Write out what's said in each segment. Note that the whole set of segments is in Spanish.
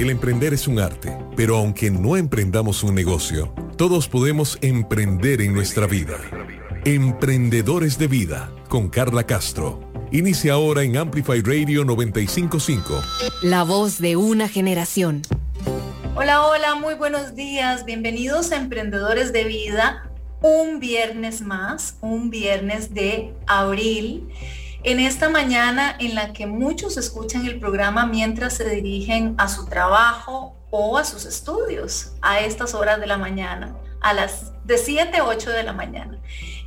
El emprender es un arte, pero aunque no emprendamos un negocio, todos podemos emprender en nuestra vida. Emprendedores de Vida, con Carla Castro. Inicia ahora en Amplify Radio 955. La voz de una generación. Hola, hola, muy buenos días. Bienvenidos a Emprendedores de Vida. Un viernes más, un viernes de abril en esta mañana en la que muchos escuchan el programa mientras se dirigen a su trabajo o a sus estudios a estas horas de la mañana, a las de 7 a 8 de la mañana.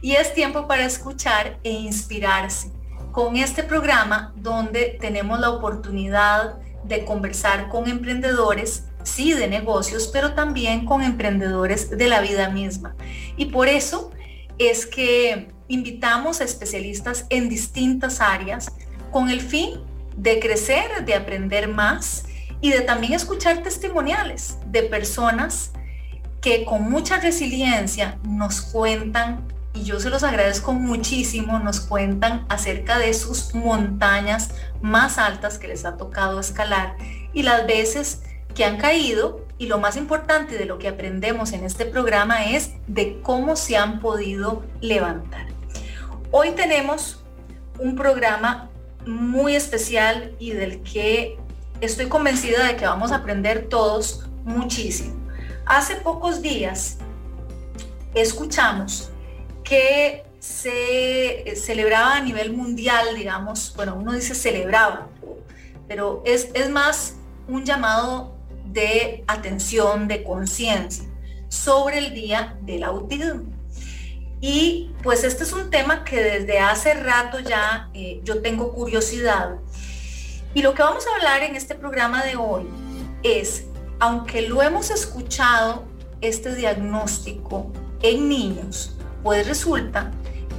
Y es tiempo para escuchar e inspirarse con este programa donde tenemos la oportunidad de conversar con emprendedores, sí, de negocios, pero también con emprendedores de la vida misma. Y por eso es que invitamos a especialistas en distintas áreas con el fin de crecer, de aprender más y de también escuchar testimoniales de personas que con mucha resiliencia nos cuentan, y yo se los agradezco muchísimo, nos cuentan acerca de sus montañas más altas que les ha tocado escalar y las veces que han caído y lo más importante de lo que aprendemos en este programa es de cómo se han podido levantar. Hoy tenemos un programa muy especial y del que estoy convencida de que vamos a aprender todos muchísimo. Hace pocos días escuchamos que se celebraba a nivel mundial, digamos, bueno, uno dice celebraba, pero es, es más un llamado de atención, de conciencia sobre el Día del Autismo. Y pues este es un tema que desde hace rato ya eh, yo tengo curiosidad. Y lo que vamos a hablar en este programa de hoy es, aunque lo hemos escuchado, este diagnóstico en niños, pues resulta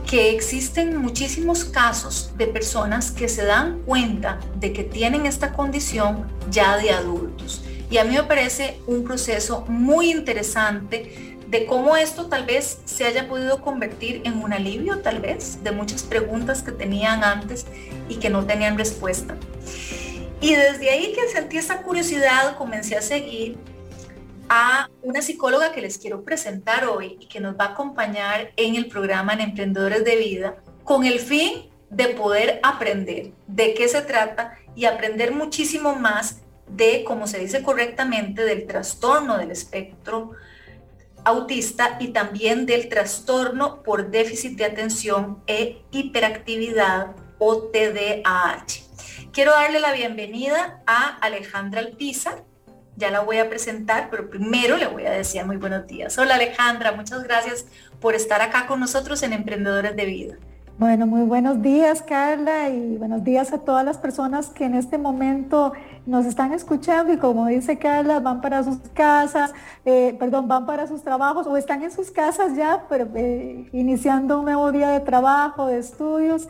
que existen muchísimos casos de personas que se dan cuenta de que tienen esta condición ya de adultos. Y a mí me parece un proceso muy interesante de cómo esto tal vez se haya podido convertir en un alivio, tal vez, de muchas preguntas que tenían antes y que no tenían respuesta. Y desde ahí que sentí esa curiosidad, comencé a seguir a una psicóloga que les quiero presentar hoy y que nos va a acompañar en el programa en Emprendedores de Vida con el fin de poder aprender de qué se trata y aprender muchísimo más de, como se dice correctamente, del trastorno del espectro autista y también del trastorno por déficit de atención e hiperactividad o TDAH. Quiero darle la bienvenida a Alejandra Alpizar. Ya la voy a presentar, pero primero le voy a decir muy buenos días. Hola Alejandra, muchas gracias por estar acá con nosotros en Emprendedores de Vida. Bueno, muy buenos días Carla y buenos días a todas las personas que en este momento nos están escuchando y como dice Carla, van para sus casas, eh, perdón, van para sus trabajos o están en sus casas ya, pero eh, iniciando un nuevo día de trabajo, de estudios.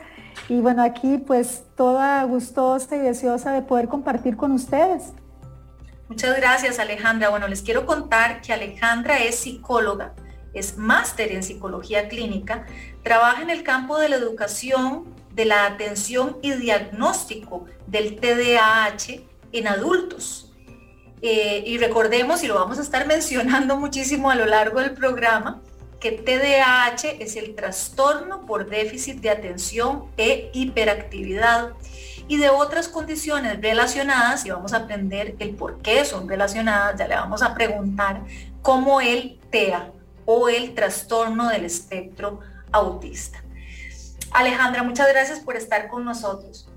Y bueno, aquí pues toda gustosa y deseosa de poder compartir con ustedes. Muchas gracias Alejandra. Bueno, les quiero contar que Alejandra es psicóloga es máster en psicología clínica, trabaja en el campo de la educación, de la atención y diagnóstico del TDAH en adultos. Eh, y recordemos, y lo vamos a estar mencionando muchísimo a lo largo del programa, que TDAH es el trastorno por déficit de atención e hiperactividad y de otras condiciones relacionadas y vamos a aprender el por qué son relacionadas, ya le vamos a preguntar cómo el TEA o el trastorno del espectro autista. Alejandra, muchas gracias por estar con nosotros.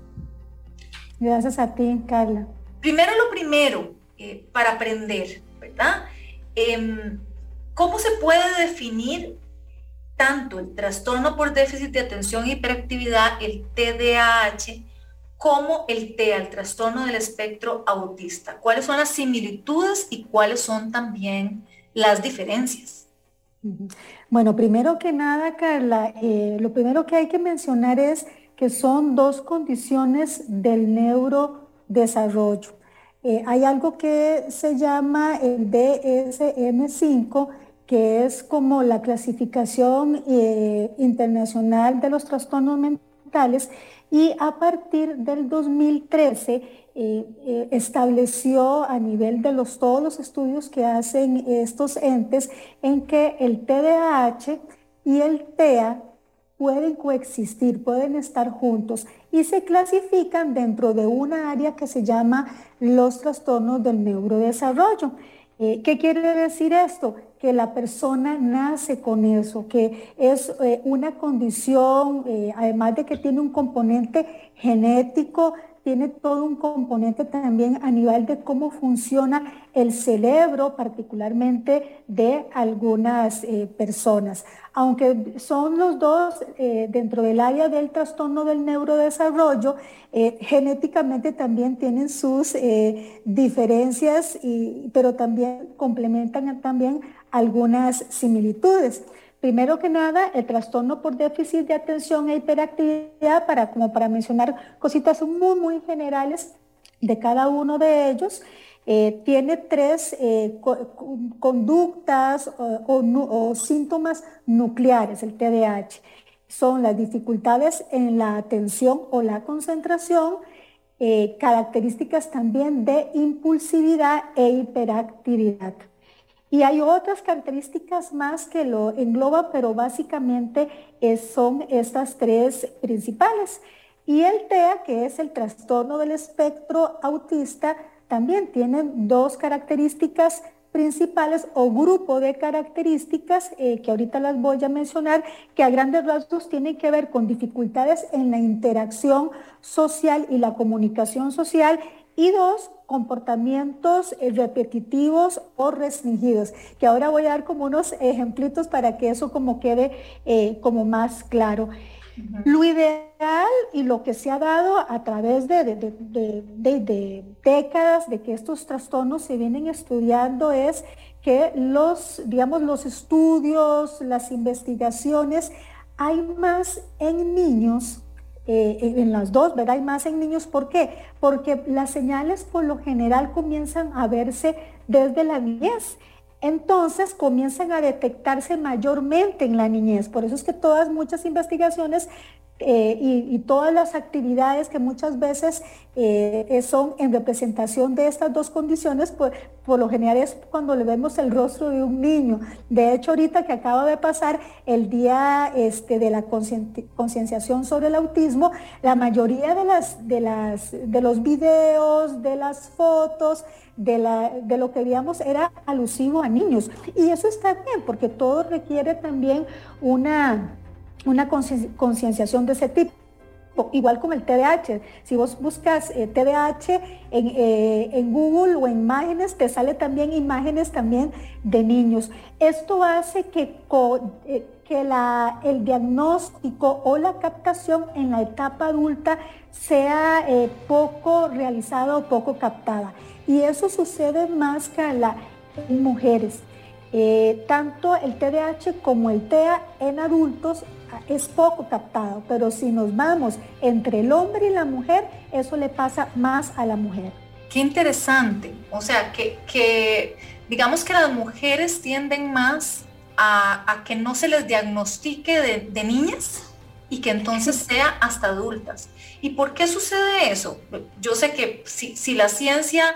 Gracias a ti, Carla. Primero lo primero, eh, para aprender, ¿verdad? Em, ¿Cómo se puede definir tanto el trastorno por déficit de atención e hiperactividad, el TDAH, como el TEA, el trastorno del espectro autista? ¿Cuáles son las similitudes y cuáles son también las diferencias? Bueno, primero que nada, Carla, eh, lo primero que hay que mencionar es que son dos condiciones del neurodesarrollo. Eh, hay algo que se llama el DSM5, que es como la clasificación eh, internacional de los trastornos mentales, y a partir del 2013 eh, eh, estableció a nivel de los, todos los estudios que hacen estos entes en que el TDAH y el TEA pueden coexistir, pueden estar juntos y se clasifican dentro de una área que se llama los trastornos del neurodesarrollo. Eh, ¿Qué quiere decir esto? Que la persona nace con eso, que es una condición, además de que tiene un componente genético, tiene todo un componente también a nivel de cómo funciona el cerebro, particularmente de algunas personas. Aunque son los dos dentro del área del trastorno del neurodesarrollo, genéticamente también tienen sus diferencias, pero también complementan también algunas similitudes. Primero que nada, el trastorno por déficit de atención e hiperactividad, para, como para mencionar cositas muy, muy generales de cada uno de ellos, eh, tiene tres eh, conductas o, síntomas nucleares, el TDAH. Son las dificultades en la atención o la concentración, eh, características también de impulsividad e hiperactividad. Y hay otras características más que lo engloban, pero básicamente son estas tres principales. Y el TEA, que es el trastorno del espectro autista, también tiene dos características principales o grupo de características eh, que ahorita las voy a mencionar, que a grandes rasgos tienen que ver con dificultades en la interacción social y la comunicación social y dos, comportamientos eh, repetitivos o restringidos, que ahora voy a dar como unos ejemplitos para que eso como quede eh, como más claro. Lo ideal y lo que se ha dado a través de, de, décadas de que estos trastornos se vienen estudiando es que los, digamos, los estudios, las investigaciones, hay más en niños eh, en las dos, ¿verdad? Hay más en niños. ¿Por qué? Porque las señales por lo general comienzan a verse desde la niñez. Entonces comienzan a detectarse mayormente en la niñez. Por eso es que todas, muchas investigaciones eh, y, todas las actividades que muchas veces eh, son en representación de estas dos condiciones, pues, por lo general es cuando le vemos el rostro de un niño. De hecho, ahorita que acaba de pasar el día este, de la concienciación sobre el autismo, la mayoría de, las, de, las, de los videos, de las fotos, de, la, de lo que veíamos era alusivo a niños. Y eso está bien, porque todo requiere también una una concienciación de ese tipo. Igual como el TDAH. Si vos buscas eh, TDAH eh, en, Google o en imágenes, te sale también imágenes también de niños. Esto hace que, eh, que la, el diagnóstico o la captación en la etapa adulta sea poco realizada o poco captada. Y eso sucede más que en mujeres. tanto el TDAH como el TEA en adultos es poco captado, pero si nos vamos entre el hombre y la mujer, eso le pasa más a la mujer. Qué interesante. O sea, que, digamos que las mujeres tienden más a, que no se les diagnostique de, niñas y que entonces sea hasta adultas. ¿Y por qué sucede eso? Yo sé que si, la ciencia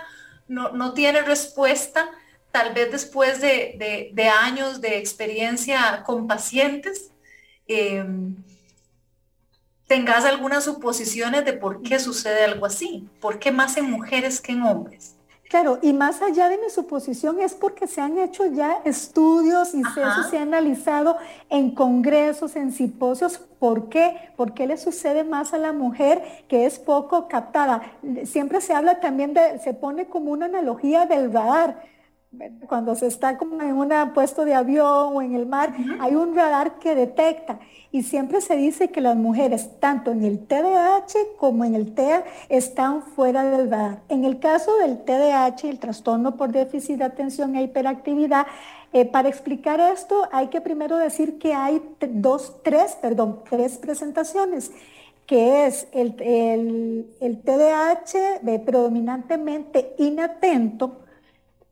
no, tiene respuesta, tal vez después de, años de experiencia con pacientes, Em, tengas algunas suposiciones de por qué sucede algo así, por qué más en mujeres que en hombres. Claro, y más allá de mi suposición es porque se han hecho ya estudios y eso se ha analizado en congresos, en simposios. ¿Por qué? ¿Por qué le sucede más a la mujer que es poco captada? Siempre se habla también de, se pone como una analogía del radar cuando se está como en un puesto de avión o en el mar, hay un radar que detecta. Y siempre se dice que las mujeres, tanto en el TDAH como en el TEA, están fuera del radar. En el caso del TDAH, el trastorno por déficit de atención e hiperactividad, eh, para explicar esto hay que primero decir que hay dos, tres, perdón, tres presentaciones que es el, el, el TDAH predominantemente inatento,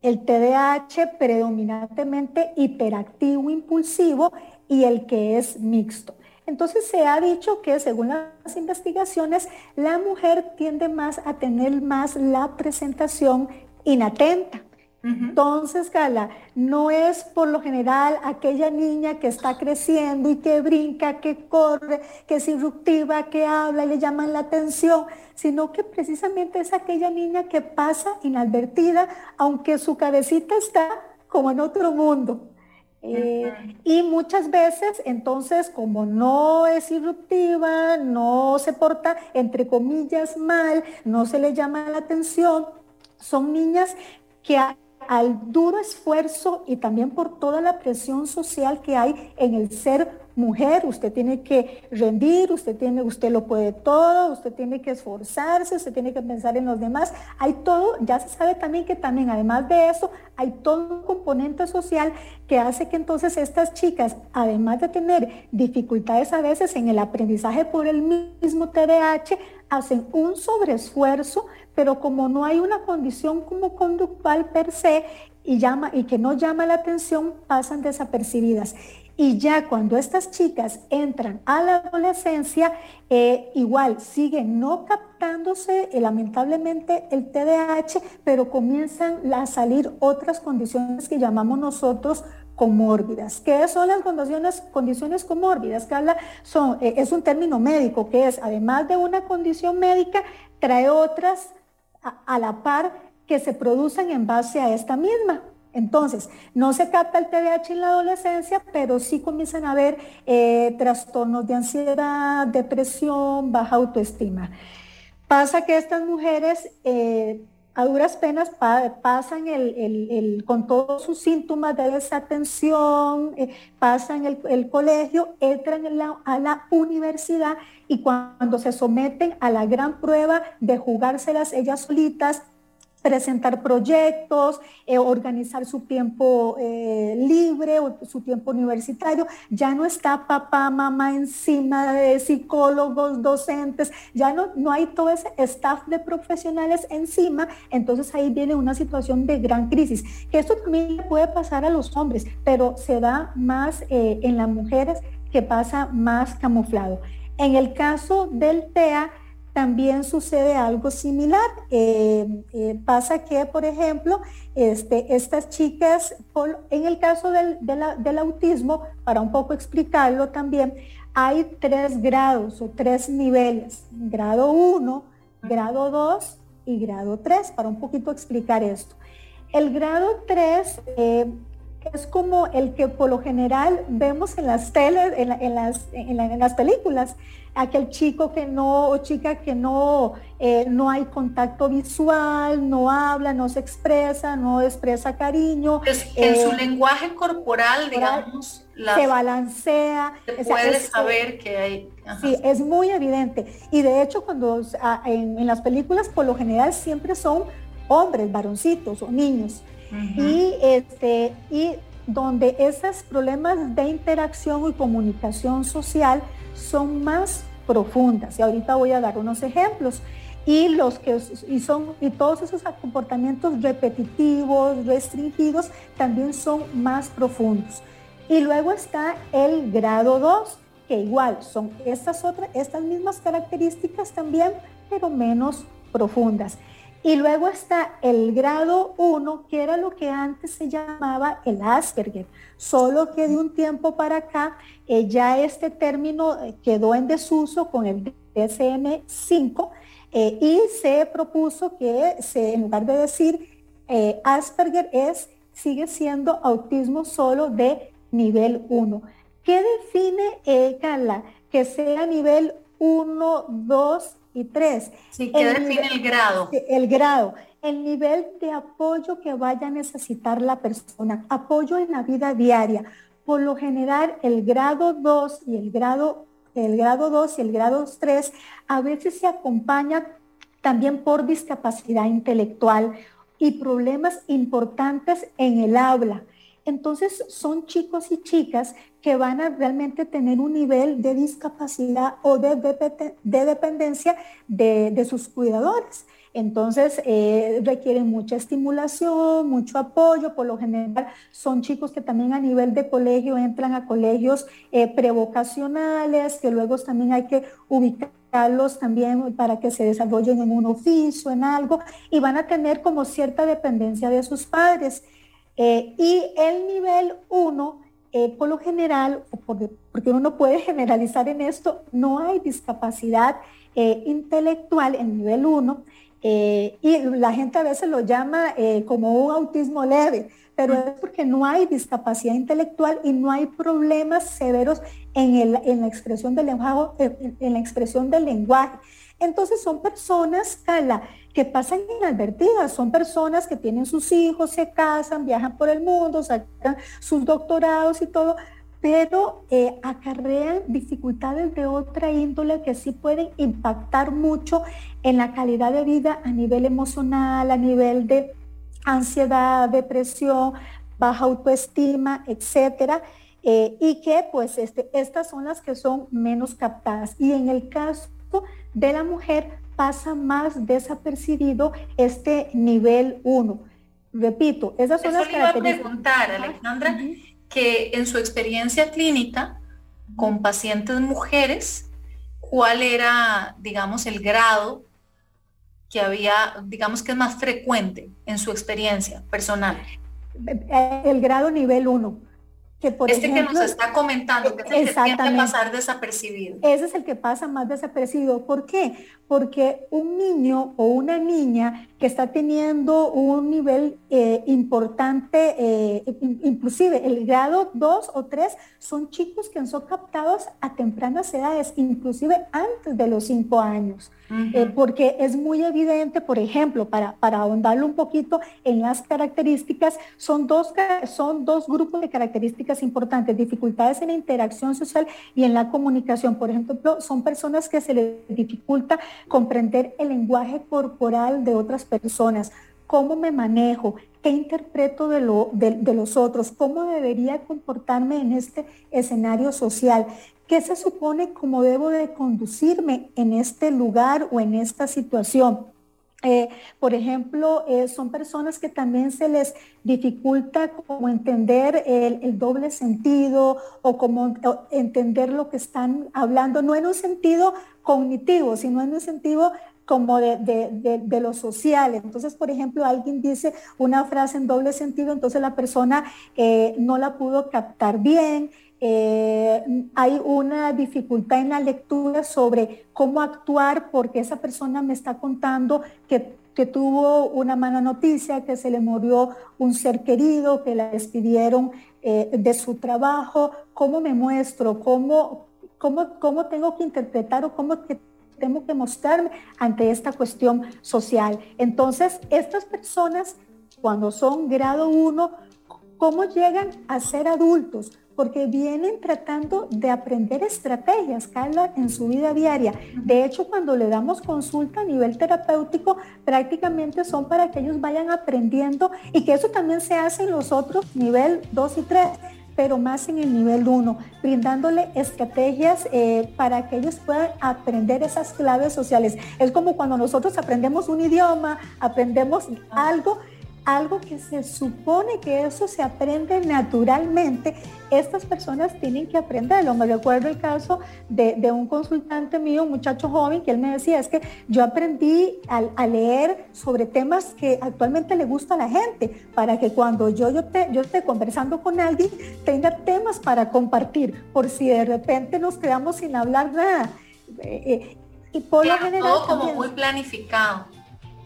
el TDAH predominantemente hiperactivo impulsivo y el que es mixto. Entonces se ha dicho que según las investigaciones, la mujer tiende más a tener más la presentación inatenta. Entonces, Gala, no es por lo general aquella niña que está creciendo y que brinca, que corre, que es irruptiva, que habla y le llaman la atención, sino que precisamente es aquella niña que pasa inadvertida, aunque su cabecita está como en otro mundo. Eh, y muchas veces, entonces, como no es irruptiva, no se porta, entre comillas, mal, no se le llama la atención, son niñas que al duro esfuerzo y también por toda la presión social que hay en el ser mujer, usted tiene que rendir, usted, tiene, usted lo puede todo, usted tiene que esforzarse, usted tiene que pensar en los demás. Hay todo, ya se sabe también que también además de eso, hay todo un componente social que hace que entonces estas chicas, además de tener dificultades a veces en el aprendizaje por el mismo TDAH, hacen un sobreesfuerzo, pero como no hay una condición como conductual per se y, llama, y que no llama la atención, pasan desapercibidas. Y ya cuando estas chicas entran a la adolescencia, eh, igual siguen no captándose eh, lamentablemente el TDAH, pero comienzan a salir otras condiciones que llamamos nosotros comórbidas. ¿Qué son las condiciones, condiciones comórbidas? Son, eh, es un término médico que es, además de una condición médica, trae otras a la par que se producen en base a esta misma. Entonces, no se capta el TDAH en la adolescencia, pero sí comienzan a haber eh, trastornos de ansiedad, depresión, baja autoestima. Pasa que estas mujeres eh, a duras penas pasan con todos sus síntomas de desatención, eh, pasan el, colegio, entran a la universidad y cuando se someten a la gran prueba de jugárselas ellas solitas, presentar proyectos, eh, organizar su tiempo eh, libre o su tiempo universitario. Ya no está papá, mamá encima psicólogos, docentes, ya no, no hay todo ese staff de profesionales encima. Entonces ahí viene una situación de gran crisis, que esto también puede pasar a los hombres, pero se da más eh, en las mujeres que pasa más camuflado. En el caso del TEA, también sucede algo similar. Eh, eh, pasa que, por ejemplo, este, estas chicas, en el caso del, autismo, para un poco explicarlo también, hay tres grados o tres niveles, grado 1, grado 2 y grado 3, para un poquito explicar esto. El grado 3 eh, es como el que por lo general vemos en las teles, en, las, en las películas aquel chico que no o chica que no, eh, no hay contacto visual, no habla, no se expresa, no expresa cariño. en su eh, lenguaje corporal, digamos, se balancea. Se puede saber que hay... Sí, es muy evidente. Y de hecho, cuando en, las películas, por lo general, siempre son hombres, varoncitos o niños. Y este, y donde esos problemas de interacción y comunicación social son más profundas. Y ahorita voy a dar unos ejemplos. Y, los que, y, son, y todos esos comportamientos repetitivos, restringidos, también son más profundos. Y luego está el grado 2, que igual son estas, otras, estas mismas características también, pero menos profundas. Y luego está el grado 1, que era lo que antes se llamaba el Asperger, solo que de un tiempo para acá eh, ya este término eh, quedó en desuso con el DSM-5 eh, y se propuso que se, en lugar de decir Asperger es, sigue siendo autismo solo de nivel 1. ¿Qué define, Carla, que sea nivel 1, 2 y tres. Sí, ¿qué define el grado? El grado, el nivel de apoyo que vaya a necesitar la persona, apoyo en la vida diaria. Por lo general, el grado 2 y el grado, el grado 2 y el grado 3 a veces se acompaña también por discapacidad intelectual y problemas importantes en el habla. Entonces son chicos y chicas que van a realmente tener un nivel de discapacidad o de, de, dependencia de, sus cuidadores. Entonces eh, requieren mucha estimulación, mucho apoyo. Por lo general son chicos que también a nivel de colegio entran a colegios eh, prevocacionales, que luego también hay que ubicarlos también para que se desarrollen en un oficio, en algo, y van a tener como cierta dependencia de sus padres. Eh, y el nivel 1, por lo general, porque, uno puede generalizar en esto, no hay discapacidad intelectual en nivel 1, eh, y la gente a veces lo llama eh, como un autismo leve, pero es porque no hay discapacidad intelectual y no hay problemas severos en, en, la expresión del lenguaje. Entonces son personas, Carla, que pasan inadvertidas, son personas que tienen sus hijos, se casan, viajan por el mundo, sacan sus doctorados y todo, pero eh, acarrean dificultades de otra índole que sí pueden impactar mucho en la calidad de vida a nivel emocional, a nivel de ansiedad, depresión, baja autoestima, etcétera. Eh, y que pues este, estas son las que son menos captadas. Y en el caso de la mujer pasa más desapercibido este nivel 1. Repito, esas son las características. Iba a preguntar, Alejandra, que en su experiencia clínica con pacientes mujeres, cuál era, digamos, el grado que había, digamos que es más frecuente en su experiencia personal. El grado nivel 1 este que nos está comentando, que es el que tiende pasar desapercibido. Ese es el que pasa más desapercibido. ¿Por qué? Porque un niño o una niña que está teniendo un nivel eh, importante, eh, inclusive el grado 2 o 3, son chicos que son captados a tempranas edades, inclusive antes de los 5 años. Eh, porque es muy evidente, por ejemplo, para, para ahondarlo un poquito en las características, son dos, son dos grupos de características importantes, dificultades en la interacción social y en la comunicación. Por ejemplo, son personas que se les dificulta comprender el lenguaje corporal de otras personas, cómo me manejo, qué interpreto de, lo, de, los otros, cómo debería comportarme en este escenario social, qué se supone cómo debo de conducirme en este lugar o en esta situación. Eh, por ejemplo, eh, son personas que también se les dificulta como entender el, doble sentido o como entender lo que están hablando, no en un sentido cognitivo, sino en un sentido como de, de, lo social. Entonces, por ejemplo, alguien dice una frase en doble sentido, entonces la persona eh, no la pudo captar bien. Eh, hay una dificultad en la lectura sobre cómo actuar porque esa persona me está contando que, que tuvo una mala noticia, que se le murió un ser querido, que la despidieron eh, de su trabajo, cómo me muestro, cómo, cómo, cómo tengo que interpretar o cómo que tengo que mostrarme ante esta cuestión social. Entonces, estas personas, cuando son grado 1, ¿cómo llegan a ser adultos? Porque vienen tratando de aprender estrategias, Carla, en su vida diaria. De hecho, cuando le damos consulta a nivel terapéutico, prácticamente son para que ellos vayan aprendiendo y que eso también se hace en los otros, nivel 2 y 3 pero más en el nivel 1, brindándole estrategias eh, para que ellos puedan aprender esas claves sociales. Es como cuando nosotros aprendemos un idioma, aprendemos algo algo que se supone que eso se aprende naturalmente, estas personas tienen que aprenderlo. Me recuerdo el caso de, un consultante mío, un muchacho joven, que él me decía, es que yo aprendí a, leer sobre temas que actualmente le gusta a la gente, para que cuando yo, yo, te, yo esté conversando con alguien, tenga temas para compartir, por si de repente nos quedamos sin hablar nada. Eh, eh, y por lo general... Todo como muy planificado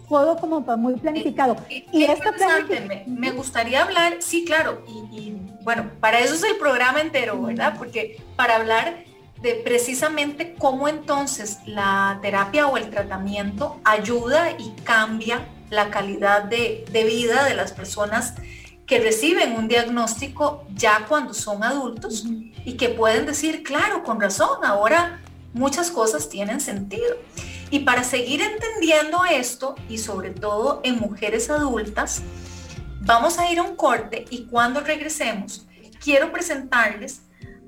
todo como muy planificado. Y, esta me, me, gustaría hablar, sí, claro, y, bueno, para eso es el programa entero, ¿verdad? Porque para hablar de precisamente cómo entonces la terapia o el tratamiento ayuda y cambia la calidad de, de vida de las personas que reciben un diagnóstico ya cuando son adultos y que pueden decir, claro, con razón, ahora muchas cosas tienen sentido. Y para seguir entendiendo esto, y sobre todo en mujeres adultas, vamos a ir a un corte y cuando regresemos, quiero presentarles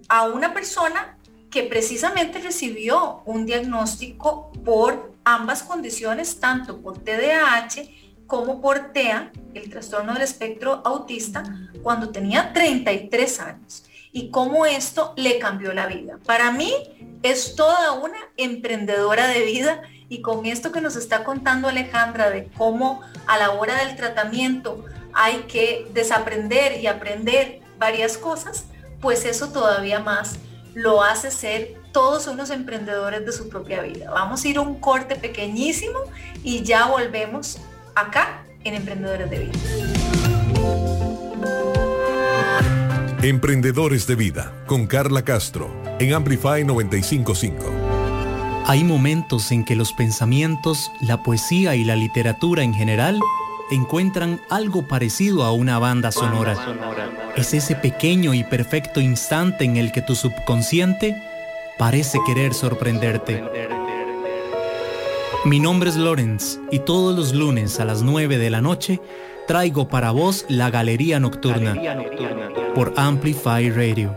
a una persona que precisamente recibió un diagnóstico por ambas condiciones, tanto por TDAH como por TEA, el trastorno del espectro autista, cuando tenía 33 años y cómo esto le cambió la vida. Para mí es toda una emprendedora de vida y con esto que nos está contando Alejandra de cómo a la hora del tratamiento hay que desaprender y aprender varias cosas, pues eso todavía más lo hace ser todos unos emprendedores de su propia vida. Vamos a ir a un corte pequeñísimo y ya volvemos acá en Emprendedores de Vida. Emprendedores de Vida con Carla Castro en Amplify 955. Hay momentos en que los pensamientos, la poesía y la literatura en general encuentran algo parecido a una banda sonora. Es ese pequeño y perfecto instante en el que tu subconsciente parece querer sorprenderte. Mi nombre es Lorenz y todos los lunes a las 9 de la noche traigo para vos la Galería Nocturna, por Amplify Radio.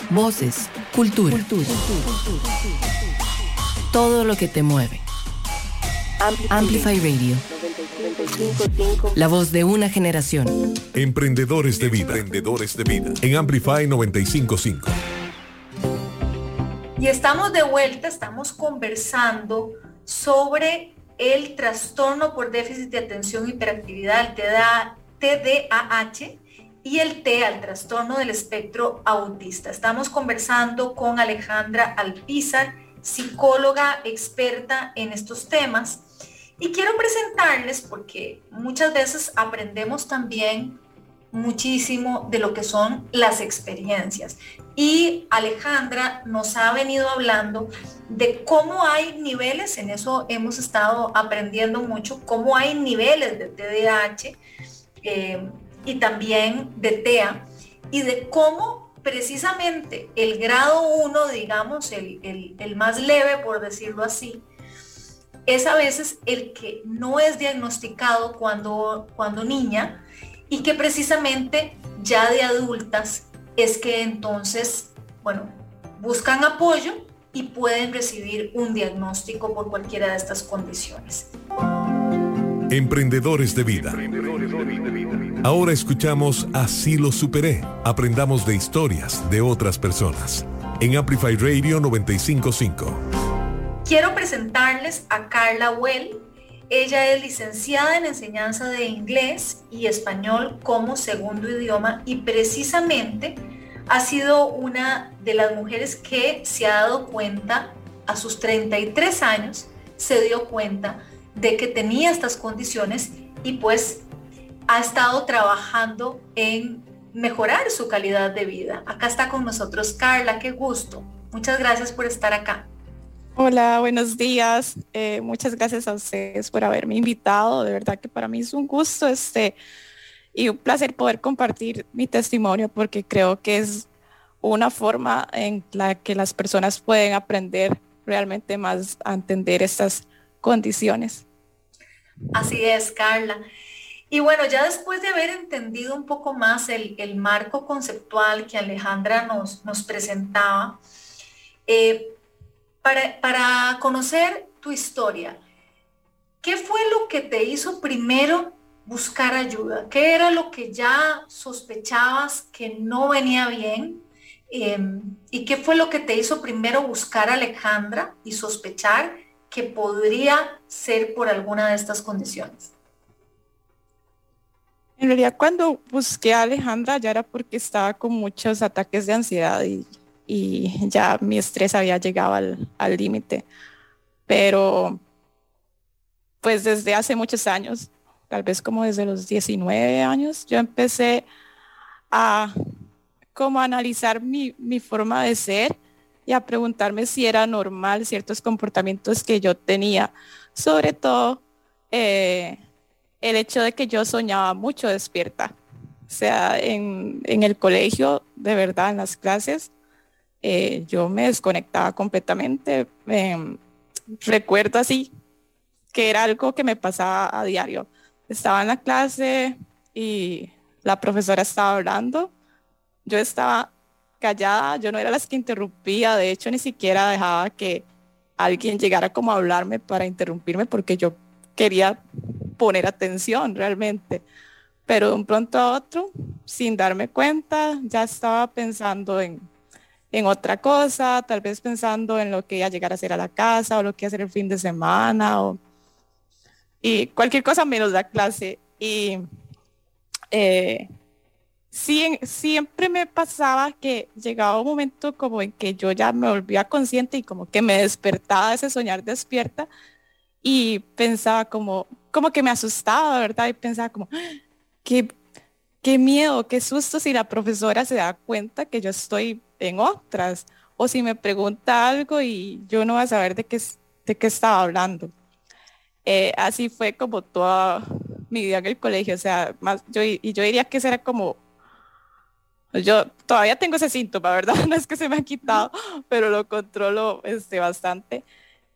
voces, cultura. Todo lo que te mueve. Amplify Radio. La voz de una generación. Emprendedores de vida. Emprendedores de vida. En Amplify 955. Y estamos de vuelta, estamos conversando sobre el trastorno por déficit de atención y hiperactividad, el TDAH, y el TEA, el trastorno del espectro autista. Estamos conversando con Alejandra Alpizar, psicóloga experta en estos temas y quiero presentarles porque muchas veces aprendemos también muchísimo de lo que son las experiencias. Y Alejandra nos ha venido hablando de cómo hay niveles, en eso hemos estado aprendiendo mucho, cómo hay niveles de TDAH eh, y también de TEA, y de cómo precisamente el grado 1, digamos, el, el más leve, por decirlo así, es a veces el que no es diagnosticado cuando, cuando niña y que precisamente ya de adultas es que entonces, bueno, buscan apoyo y pueden recibir un diagnóstico por cualquiera de estas condiciones. Emprendedores de vida. Ahora escuchamos Así lo superé. Aprendamos de historias de otras personas. En Amplify Radio 955. Quiero presentarles a Carla Well. Ella es licenciada en enseñanza de inglés y español como segundo idioma y precisamente ha sido una de las mujeres que se ha dado cuenta a sus 33 años, se dio cuenta de que tenía estas condiciones y pues ha estado trabajando en mejorar su calidad de vida. Acá está con nosotros Carla, qué gusto. Muchas gracias por estar acá. Hola, buenos días. Eh, muchas gracias a ustedes por haberme invitado. De verdad que para mí es un gusto este, y un placer poder compartir mi testimonio porque creo que es una forma en la que las personas pueden aprender realmente más a entender estas condiciones. Así es, Carla. Y bueno, ya después de haber entendido un poco más el, marco conceptual que Alejandra nos, nos presentaba, eh, para, conocer tu historia, ¿qué fue lo que te hizo primero buscar ayuda? ¿Qué era lo que ya sospechabas que no venía bien? Em, ¿Y qué fue lo que te hizo primero buscar a Alejandra y sospechar que podría ser por alguna de estas condiciones? En realidad cuando busqué a Alejandra ya era porque estaba con muchos ataques de ansiedad y ya mi estrés había llegado al límite. Pero pues desde hace muchos años, tal vez como desde los 19 años, yo empecé a como analizar mi, mi forma de ser a preguntarme si era normal ciertos comportamientos que yo tenía, sobre todo eh, el hecho de que yo soñaba mucho despierta. O sea, en, el colegio, de verdad, en las clases, eh, yo me desconectaba completamente. Em, recuerdo así que era algo que me pasaba a diario. Estaba en la clase y la profesora estaba hablando. Yo estaba callada, yo no era las que interrumpía, de hecho ni siquiera dejaba que alguien llegara como a hablarme para interrumpirme porque yo quería poner atención realmente. Pero de un pronto a otro, sin darme cuenta, ya estaba pensando en, en otra cosa, tal vez pensando en lo que iba a llegar a hacer a la casa o lo que iba a hacer el fin de semana o y cualquier cosa menos la clase. Y eh, siempre me pasaba que llegaba un momento como en que yo ya me volvía consciente y como que me despertaba de ese soñar despierta y pensaba como, como que me asustaba, ¿verdad? Y pensaba como, qué, qué miedo, qué susto si la profesora se da cuenta que yo estoy en otras o si me pregunta algo y yo no voy a saber de qué, de qué estaba hablando. Eh, así fue como toda mi vida en el colegio, o sea, más yo, y yo diría que será como yo todavía tengo ese síntoma, ¿verdad? No es que se me ha quitado, pero lo controlo este, bastante.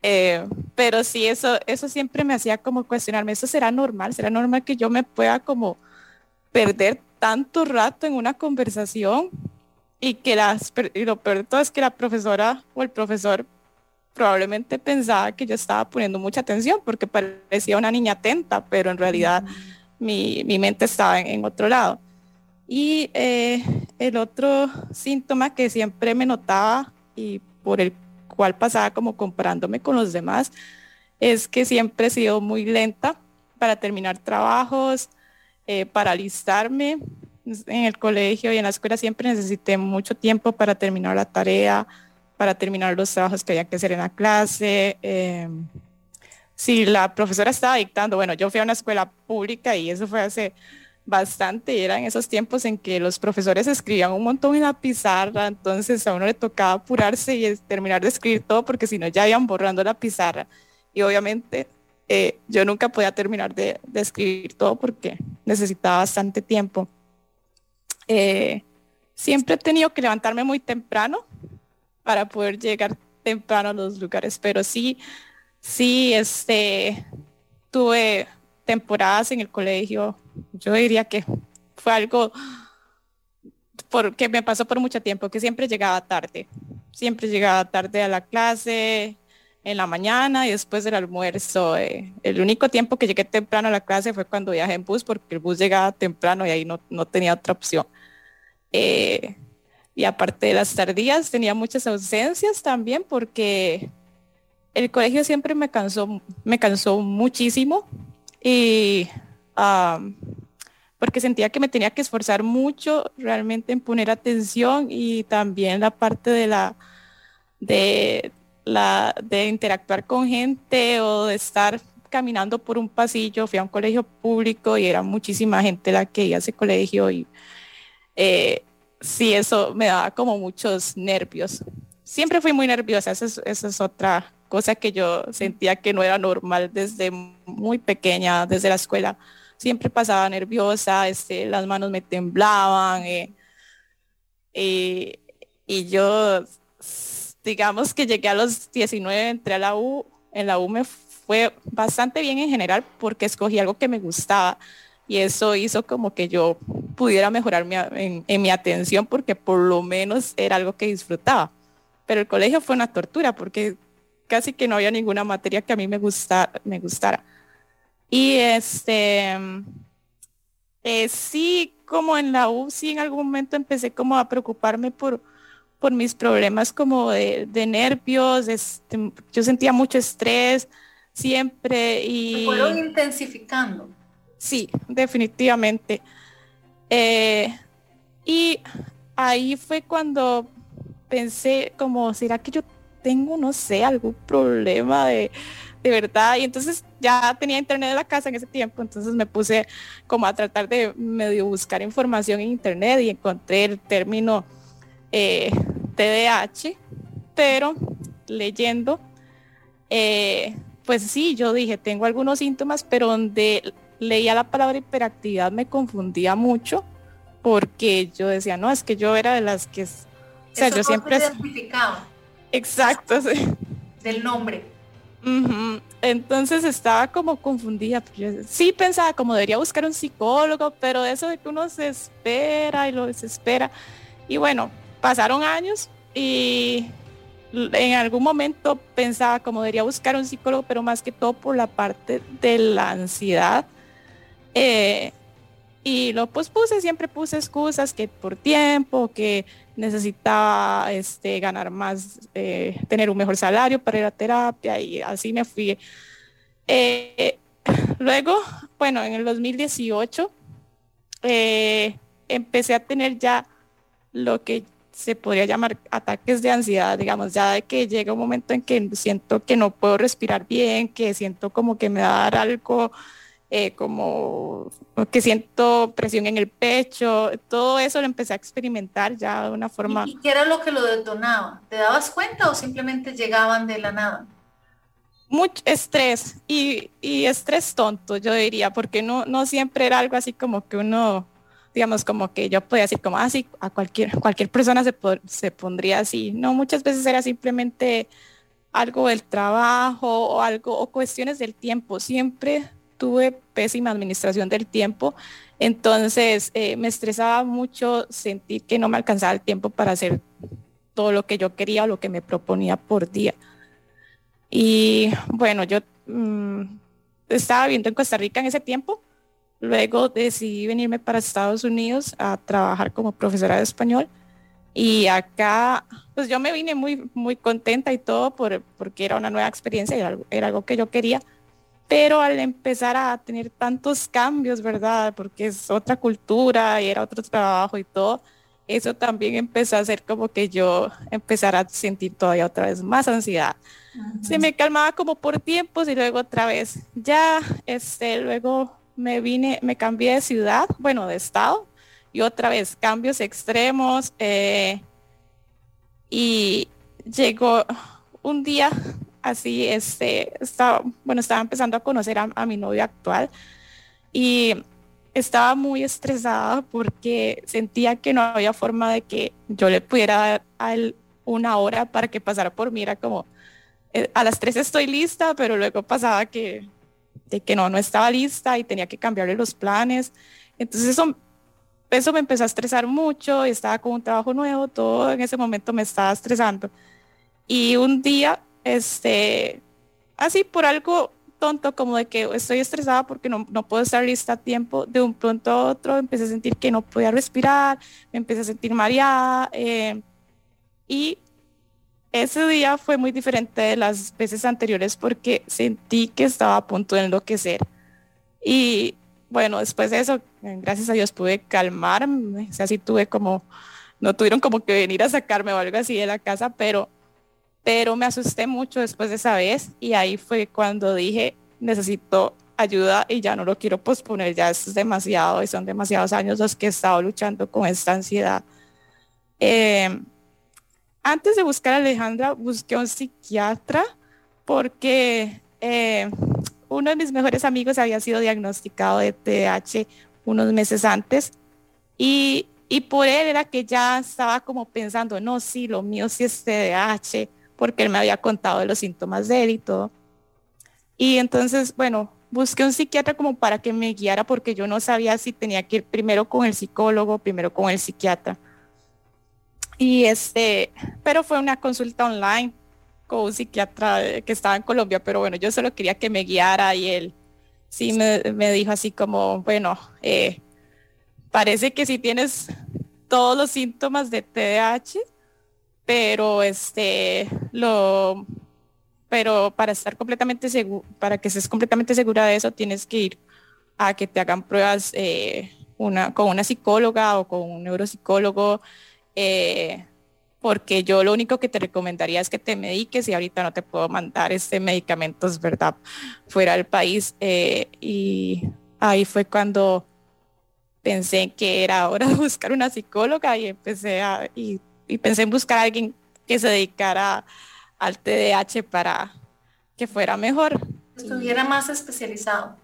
Eh, pero sí, eso, eso siempre me hacía como cuestionarme, ¿eso será normal? ¿Será normal que yo me pueda como perder tanto rato en una conversación y que las, y lo peor de todo es que la profesora o el profesor probablemente pensaba que yo estaba poniendo mucha atención porque parecía una niña atenta, pero en realidad mi, mi mente estaba en otro lado. Y eh, el otro síntoma que siempre me notaba y por el cual pasaba como comparándome con los demás es que siempre he sido muy lenta para terminar trabajos, eh, para alistarme. En el colegio y en la escuela siempre necesité mucho tiempo para terminar la tarea, para terminar los trabajos que había que hacer en la clase. Eh, si la profesora estaba dictando, bueno, yo fui a una escuela pública y eso fue hace bastante eran esos tiempos en que los profesores escribían un montón en la pizarra, entonces a uno le tocaba apurarse y terminar de escribir todo porque si no ya iban borrando la pizarra. Y obviamente eh, yo nunca podía terminar de, escribir todo porque necesitaba bastante tiempo. Eh, siempre he tenido que levantarme muy temprano para poder llegar temprano a los lugares, pero sí, sí, este, tuve temporadas en el colegio yo diría que fue algo porque me pasó por mucho tiempo, que siempre llegaba tarde. Siempre llegaba tarde a la clase, en la mañana y después del almuerzo. Eh, el único tiempo que llegué temprano a la clase fue cuando viajé en bus, porque el bus llegaba temprano y ahí no, no tenía otra opción. Eh, y aparte de las tardías, tenía muchas ausencias también porque el colegio siempre me cansó, me cansó muchísimo y porque sentía que me tenía que esforzar mucho realmente en poner atención y también la parte de la de la de interactuar con gente o de estar caminando por un pasillo, fui a un colegio público y era muchísima gente la que iba a ese colegio y eh, sí, eso me daba como muchos nervios. Siempre fui muy nerviosa, esa es otra cosa que yo sentía que no era normal desde muy pequeña, desde la escuela siempre pasaba nerviosa, este, las manos me temblaban. Eh, eh, y yo, digamos que llegué a los 19, entré a la U, en la U me fue bastante bien en general porque escogí algo que me gustaba y eso hizo como que yo pudiera mejorar en, en, mi atención porque por lo menos era algo que disfrutaba. Pero el colegio fue una tortura porque casi que no había ninguna materia que a mí me, gusta, me gustara. Y este, eh, sí, como en la U, sí en algún momento empecé como a preocuparme por, por mis problemas como de, nervios, este, yo sentía mucho estrés siempre y... Fueron intensificando. Sí, definitivamente. Eh, y ahí fue cuando pensé como, ¿será que yo tengo, no sé, algún problema de, de verdad. Y entonces ya tenía internet en la casa en ese tiempo, entonces me puse como a tratar de medio buscar información en internet y encontré el término eh, TDAH pero leyendo, eh, pues sí, yo dije, tengo algunos síntomas, pero donde leía la palabra hiperactividad me confundía mucho porque yo decía, no, es que yo era de las que... O sea, yo siempre... Exacto, sí. Del nombre. Entonces estaba como confundida. Sí pensaba como debería buscar un psicólogo, pero eso de que uno se espera y lo desespera. Y bueno, pasaron años y en algún momento pensaba como debería buscar un psicólogo, pero más que todo por la parte de la ansiedad. Eh, y lo pospuse, siempre puse excusas que por tiempo, que necesitaba este, ganar más, eh, tener un mejor salario para ir a terapia y así me fui. Eh, luego, bueno, en el 2018 empecé a tener ya lo que se podría llamar ataques de ansiedad, digamos, ya de que llega un momento en que siento que no puedo respirar bien, que siento como que me va a dar algo, eh, como que siento presión en el pecho, todo eso lo empecé a experimentar ya de una forma... ¿Y qué era lo que lo detonaba? ¿Te dabas cuenta o simplemente llegaban de la nada? Mucho estrés y, y estrés tonto, yo diría, porque no, no siempre era algo así como que uno digamos, como que yo podía decir como así, ah, a cualquier, cualquier persona se, se pondría así. No, muchas veces era simplemente algo del trabajo o algo, o cuestiones del tiempo. Siempre tuve pésima administración del tiempo, entonces eh, me estresaba mucho sentir que no me alcanzaba el tiempo para hacer todo lo que yo quería o lo que me proponía por día. Y bueno, yo mm, estaba viviendo en Costa Rica en ese tiempo Luego decidí venirme para Estados Unidos a trabajar como profesora de español. Y acá, pues yo me vine muy, muy contenta y todo por, porque era una nueva experiencia era algo que yo quería. Pero al empezar a tener tantos cambios, ¿verdad? Porque es otra cultura y era otro trabajo y todo, eso también empezó a hacer como que yo empezara a sentir todavía otra vez más ansiedad. Se me calmaba como por tiempos y luego otra vez. Ya, este, luego me vine, me cambié de ciudad, bueno, de estado, y otra vez cambios extremos. Eh, y llegó un día así, este, estaba, bueno, estaba empezando a conocer a, mi novio actual y estaba muy estresada porque sentía que no había forma de que yo le pudiera dar a él una hora para que pasara por mí. Era como, eh, a las tres estoy lista, pero luego pasaba que de que no, no estaba lista y tenía que cambiarle los planes. Entonces eso, eso me empezó a estresar mucho, estaba con un trabajo nuevo, todo en ese momento me estaba estresando. Y un día, este, así por algo tonto como de que estoy estresada porque no, no, puedo estar lista a tiempo, de un pronto a otro empecé a sentir que no podía respirar, me empecé a sentir mareada eh, y ese día fue muy diferente de las veces anteriores porque sentí que estaba a punto de enloquecer. Y bueno, después de eso, gracias a Dios pude calmarme, o sea, sí tuve como, no tuvieron como que venir a sacarme o algo así de la casa, pero, pero me asusté mucho después de esa vez y ahí fue cuando dije, necesito ayuda y ya no lo quiero posponer, ya es demasiado y son demasiados años los que he estado luchando con esta ansiedad. Eh, antes de buscar a Alejandra, busqué a un psiquiatra porque eh, uno de mis mejores amigos había sido diagnosticado de TDAH unos meses antes y, y, por él era que ya estaba como pensando, no, sí, lo mío sí es TDAH, porque él me había contado de los síntomas de él y todo. Y entonces, bueno, busqué un psiquiatra como para que me guiara porque yo no sabía si tenía que ir primero con el psicólogo, primero con el psiquiatra. Y este, pero fue una consulta online con un psiquiatra que estaba en Colombia, pero bueno, yo solo quería que me guiara y él sí me, dijo así como, bueno, eh, parece que sí tienes todos los síntomas de TDAH, pero este, lo, pero para estar completamente seguro, para que estés completamente segura de eso, tienes que ir a que te hagan pruebas eh, una, con una psicóloga o con un neuropsicólogo eh, porque yo lo único que te recomendaría es que te mediques y ahorita no te puedo mandar este medicamentos, ¿verdad? Fuera del país. Eh, y ahí fue cuando pensé que era hora de buscar una psicóloga y empecé a, y, pensé en buscar a alguien que se dedicara al TDAH para que fuera mejor. Estuviera más especializado.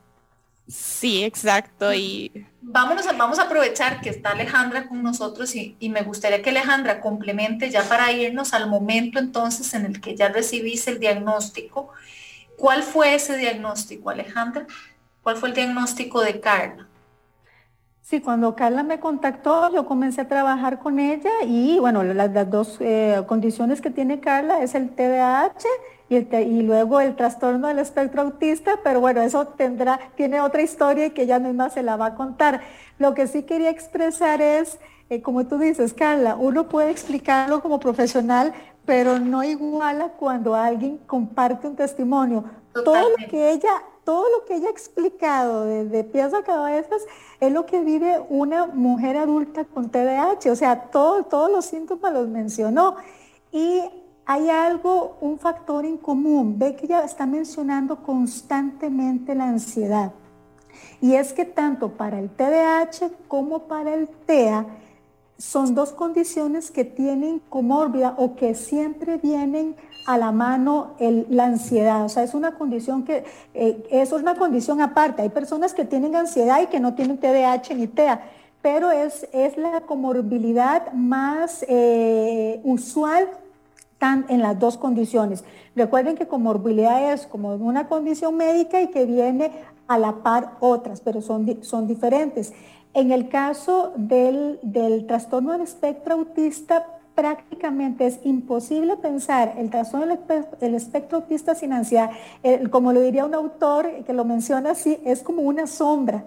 Sí, exacto. Y Vámonos, vamos a aprovechar que está Alejandra con nosotros y, y, me gustaría que Alejandra complemente ya para irnos al momento entonces en el que ya recibiste el diagnóstico. ¿Cuál fue ese diagnóstico, Alejandra? ¿Cuál fue el diagnóstico de Carla? Sí, cuando Carla me contactó, yo comencé a trabajar con ella y bueno, las, las dos eh, condiciones que tiene Carla es el TDAH y, el, y, luego el trastorno del espectro autista, pero bueno, eso tendrá, tiene otra historia y que ella misma se la va a contar. Lo que sí quería expresar es, eh, como tú dices, Carla, uno puede explicarlo como profesional, pero no iguala cuando alguien comparte un testimonio. Totalmente. Todo lo que ella todo lo que ella ha explicado desde pies a cabezas es lo que vive una mujer adulta con TDAH, o sea, todo, todos los síntomas los mencionó. Y hay algo, un factor en común, ve que ella está mencionando constantemente la ansiedad. Y es que tanto para el TDAH como para el TEA, son dos condiciones que tienen comórbida o que siempre vienen a la mano el, la ansiedad. O sea, es una condición que, eh, eso es una condición aparte. Hay personas que tienen ansiedad y que no tienen TDAH ni TEA, pero es, es la comorbilidad más eh, usual tan, en las dos condiciones. Recuerden que comorbilidad es como una condición médica y que viene a la par otras, pero son, son diferentes. En el caso del, del trastorno del espectro autista, prácticamente es imposible pensar el trastorno del espectro autista sin ansiedad. Como lo diría un autor que lo menciona así, es como una sombra.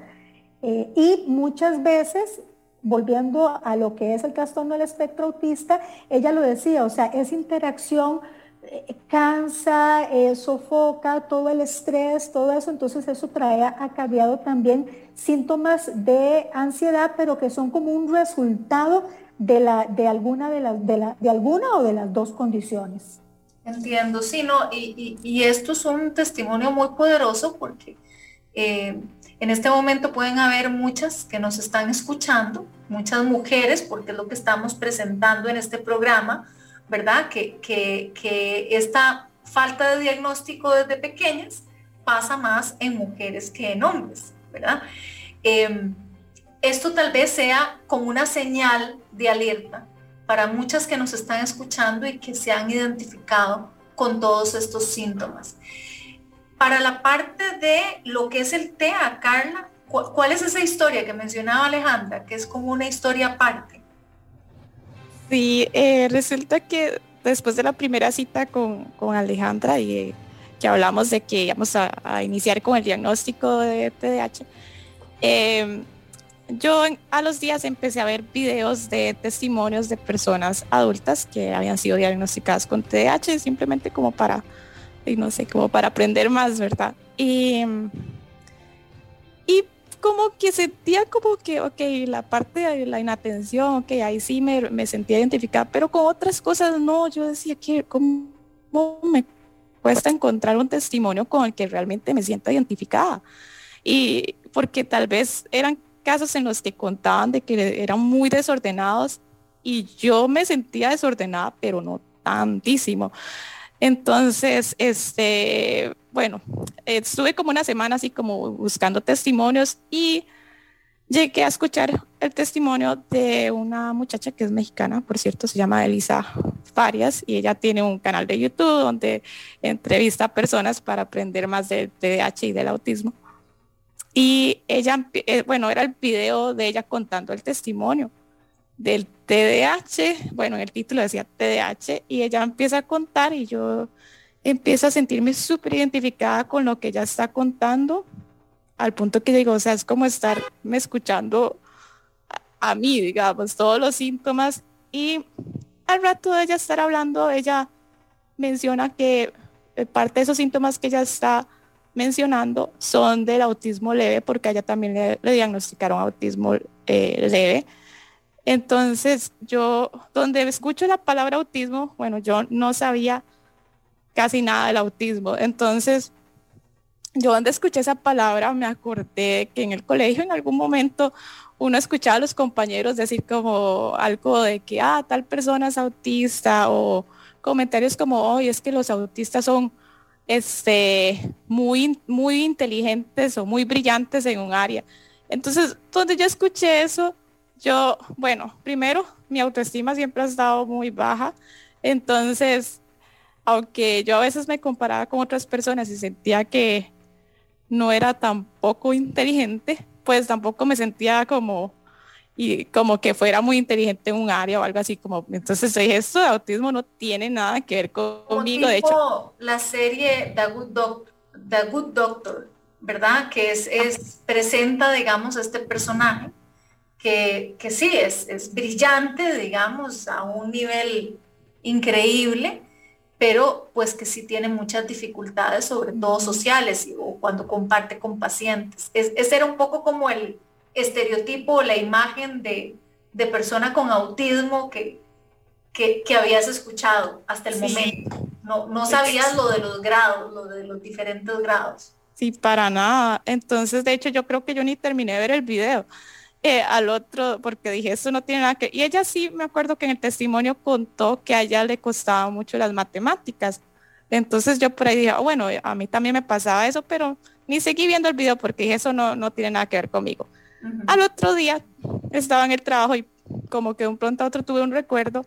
Eh, y muchas veces, volviendo a lo que es el trastorno del espectro autista, ella lo decía, o sea, es interacción eh, cansa, eh, sofoca, todo el estrés, todo eso, entonces eso trae acarreado también síntomas de ansiedad, pero que son como un resultado de, la, de, alguna, de, la, de, la, de alguna o de las dos condiciones. Entiendo, sí, no, y, y, y esto es un testimonio muy poderoso porque eh, en este momento pueden haber muchas que nos están escuchando, muchas mujeres, porque es lo que estamos presentando en este programa, ¿verdad? Que, que, que esta falta de diagnóstico desde pequeñas pasa más en mujeres que en hombres, ¿verdad? Eh, esto tal vez sea como una señal de alerta para muchas que nos están escuchando y que se han identificado con todos estos síntomas. Para la parte de lo que es el TEA, Carla, ¿cuál es esa historia que mencionaba Alejandra, que es como una historia aparte? Sí, eh, resulta que después de la primera cita con, con Alejandra y eh, que hablamos de que íbamos a, iniciar con el diagnóstico de TDAH, eh, yo a los días empecé a ver videos de testimonios de personas adultas que habían sido diagnosticadas con TDAH, simplemente como para, no sé, como para aprender más, ¿verdad? Y, y como que sentía como que, ok, la parte de la inatención, ok, ahí sí me, me sentía identificada, pero con otras cosas no, yo decía que cómo me cuesta encontrar un testimonio con el que realmente me sienta identificada. Y porque tal vez eran casos en los que contaban de que eran muy desordenados y yo me sentía desordenada, pero no tantísimo. Entonces, este, bueno, estuve como una semana así como buscando testimonios y llegué a escuchar el testimonio de una muchacha que es mexicana, por cierto, se llama Elisa Farias y ella tiene un canal de YouTube donde entrevista a personas para aprender más del TDAH y del autismo. Y ella, eh, bueno, era el video de ella contando el testimonio del TDAH, bueno, en el título decía TDAH, y ella empieza a contar y yo empiezo a sentirme súper identificada con lo que ella está contando, al punto que digo, o sea, es como estarme escuchando a, mí, digamos, todos los síntomas, y al rato de ella estar hablando, ella menciona que eh, parte de esos síntomas que ella está mencionando son del autismo leve, porque a ella también le, diagnosticaron autismo eh, leve. Entonces, yo, donde escucho la palabra autismo, bueno, yo no sabía casi nada del autismo. Entonces, yo donde escuché esa palabra me acordé que en el colegio en algún momento uno escuchaba a los compañeros decir como algo de que, ah, tal persona es autista o comentarios como, hoy es que los autistas son este, muy, muy inteligentes o muy brillantes en un área. Entonces, donde yo escuché eso, yo, bueno, primero, mi autoestima siempre ha estado muy baja. Entonces, aunque yo a veces me comparaba con otras personas y sentía que no era tan poco inteligente, pues tampoco me sentía como y como que fuera muy inteligente en un área o algo así como entonces esto de autismo no tiene nada que ver conmigo de hecho. La serie The Good Doctor, The Good Doctor verdad que es, es presenta digamos este personaje que, que sí es, es brillante digamos a un nivel increíble pero pues que sí tiene muchas dificultades, sobre todo sociales, o cuando comparte con pacientes. Es, ese era un poco como el estereotipo, la imagen de, persona con autismo que, que, habías escuchado hasta el momento. No, no sabías lo de los grados, lo de los diferentes grados. Sí, para nada. Entonces, de hecho, yo creo que yo ni terminé de ver el video. Eh, al otro, porque dije, eso no tiene nada que... Y ella sí, me acuerdo que en el testimonio contó que a ella le costaba mucho las matemáticas. Entonces yo por ahí dije, ah, bueno, a mí también me pasaba eso, pero ni seguí viendo el video porque eso no, no tiene nada que ver conmigo. Al otro día estaba en el trabajo y como que de un pronto a otro tuve un recuerdo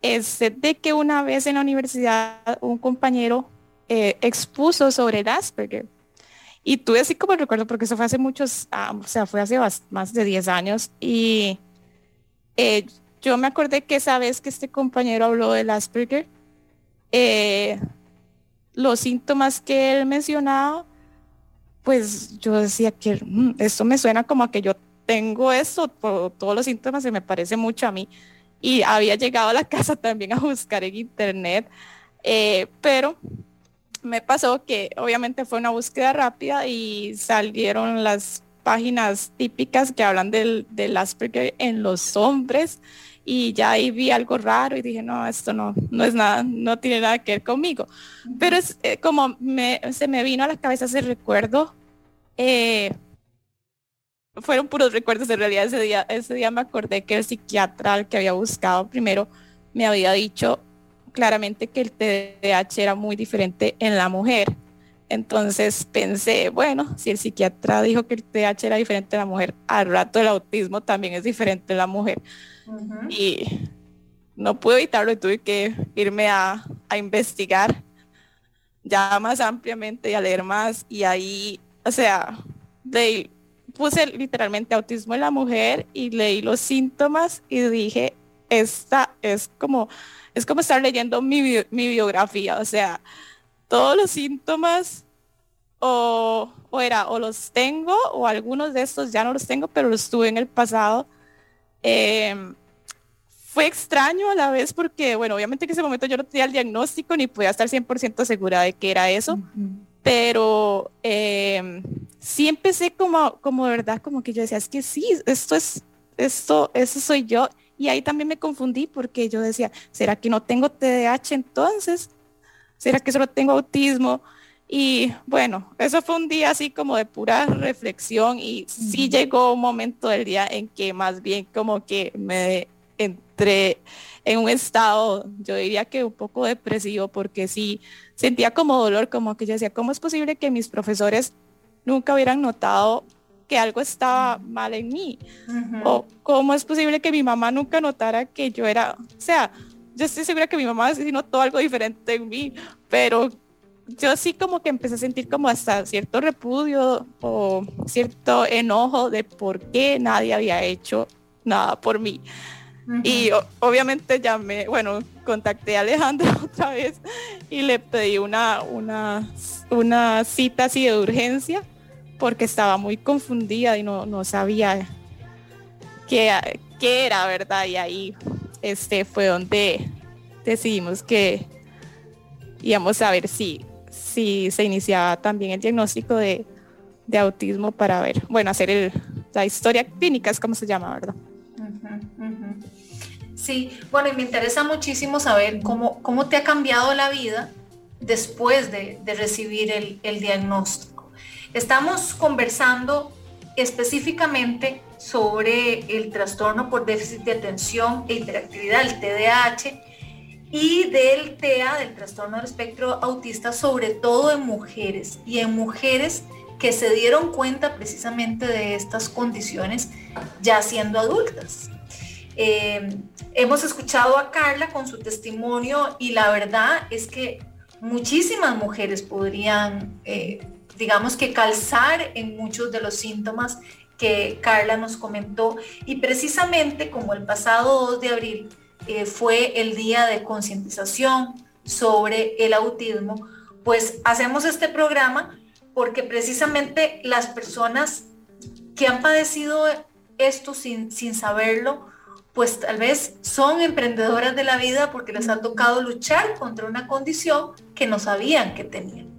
este, de que una vez en la universidad un compañero eh, expuso sobre el Asperger y tuve así como recuerdo, porque eso fue hace muchos, ah, o sea, fue hace más de 10 años. Y eh, yo me acordé que esa vez que este compañero habló del Asperger, eh, los síntomas que él mencionaba, pues yo decía que mm, esto me suena como a que yo tengo eso, por todos los síntomas se me parece mucho a mí. Y había llegado a la casa también a buscar en internet, eh, pero me pasó que obviamente fue una búsqueda rápida y salieron las páginas típicas que hablan del, del Asperger en los hombres y ya ahí vi algo raro y dije, no, esto no, no es nada, no tiene nada que ver conmigo. Pero es eh, como me, se me vino a la cabeza ese recuerdo, eh, fueron puros recuerdos en realidad ese día, ese día me acordé que el psiquiatra que había buscado primero me había dicho claramente que el TDAH era muy diferente en la mujer. Entonces pensé, bueno, si el psiquiatra dijo que el TDAH era diferente en la mujer, al rato el autismo también es diferente en la mujer. Y no pude evitarlo y tuve que irme a, investigar ya más ampliamente y a leer más. Y ahí, o sea, puse literalmente autismo en la mujer y leí los síntomas y dije, esta es como es como estar leyendo mi, biografía, o sea, todos los síntomas o, era o los tengo o algunos de estos ya no los tengo, pero los tuve en el pasado. Em, fue extraño a la vez porque, bueno, obviamente en ese momento yo no tenía el diagnóstico ni podía estar 100% segura de que era eso, pero eh, sí empecé como, como de verdad, como que yo decía, es que sí, esto es, esto, eso soy yo. Y ahí también me confundí porque yo decía, ¿será que no tengo TDAH entonces? ¿Será que solo tengo autismo? Y bueno, eso fue un día así como de pura reflexión y sí llegó un momento del día en que más bien como que me entré en un estado, yo diría que un poco depresivo porque sí sentía como dolor, como que yo decía, ¿cómo es posible que mis profesores nunca hubieran notado que algo estaba mal en mí. O cómo es posible que mi mamá nunca notara que yo era, o sea, yo estoy segura que mi mamá sí notó algo diferente en mí, pero yo sí como que empecé a sentir como hasta cierto repudio o cierto enojo de por qué nadie había hecho nada por mí. Y obviamente llamé, bueno, contacté a Alejandro otra vez y le pedí una, una, una cita así de urgencia porque estaba muy confundida y no, no sabía qué, qué, era, ¿verdad? Y ahí este, fue donde decidimos que íbamos a ver si, si se iniciaba también el diagnóstico de, de autismo para ver, bueno, hacer el, la historia clínica, es como se llama, ¿verdad? Sí, bueno, y me interesa muchísimo saber cómo, cómo te ha cambiado la vida después de, recibir el, el diagnóstico. Estamos conversando específicamente sobre el trastorno por déficit de atención e hiperactividad, el TDAH, y del TEA, del trastorno del espectro autista, sobre todo en mujeres y en mujeres que se dieron cuenta precisamente de estas condiciones ya siendo adultas. Eh, hemos escuchado a Carla con su testimonio y la verdad es que muchísimas mujeres podrían, eh, digamos que calzar en muchos de los síntomas que Carla nos comentó. Y precisamente como el pasado 2 de abril eh, fue el día de concientización sobre el autismo, pues hacemos este programa porque precisamente las personas que han padecido esto sin, sin saberlo, pues tal vez son emprendedoras de la vida porque les ha tocado luchar contra una condición que no sabían que tenían.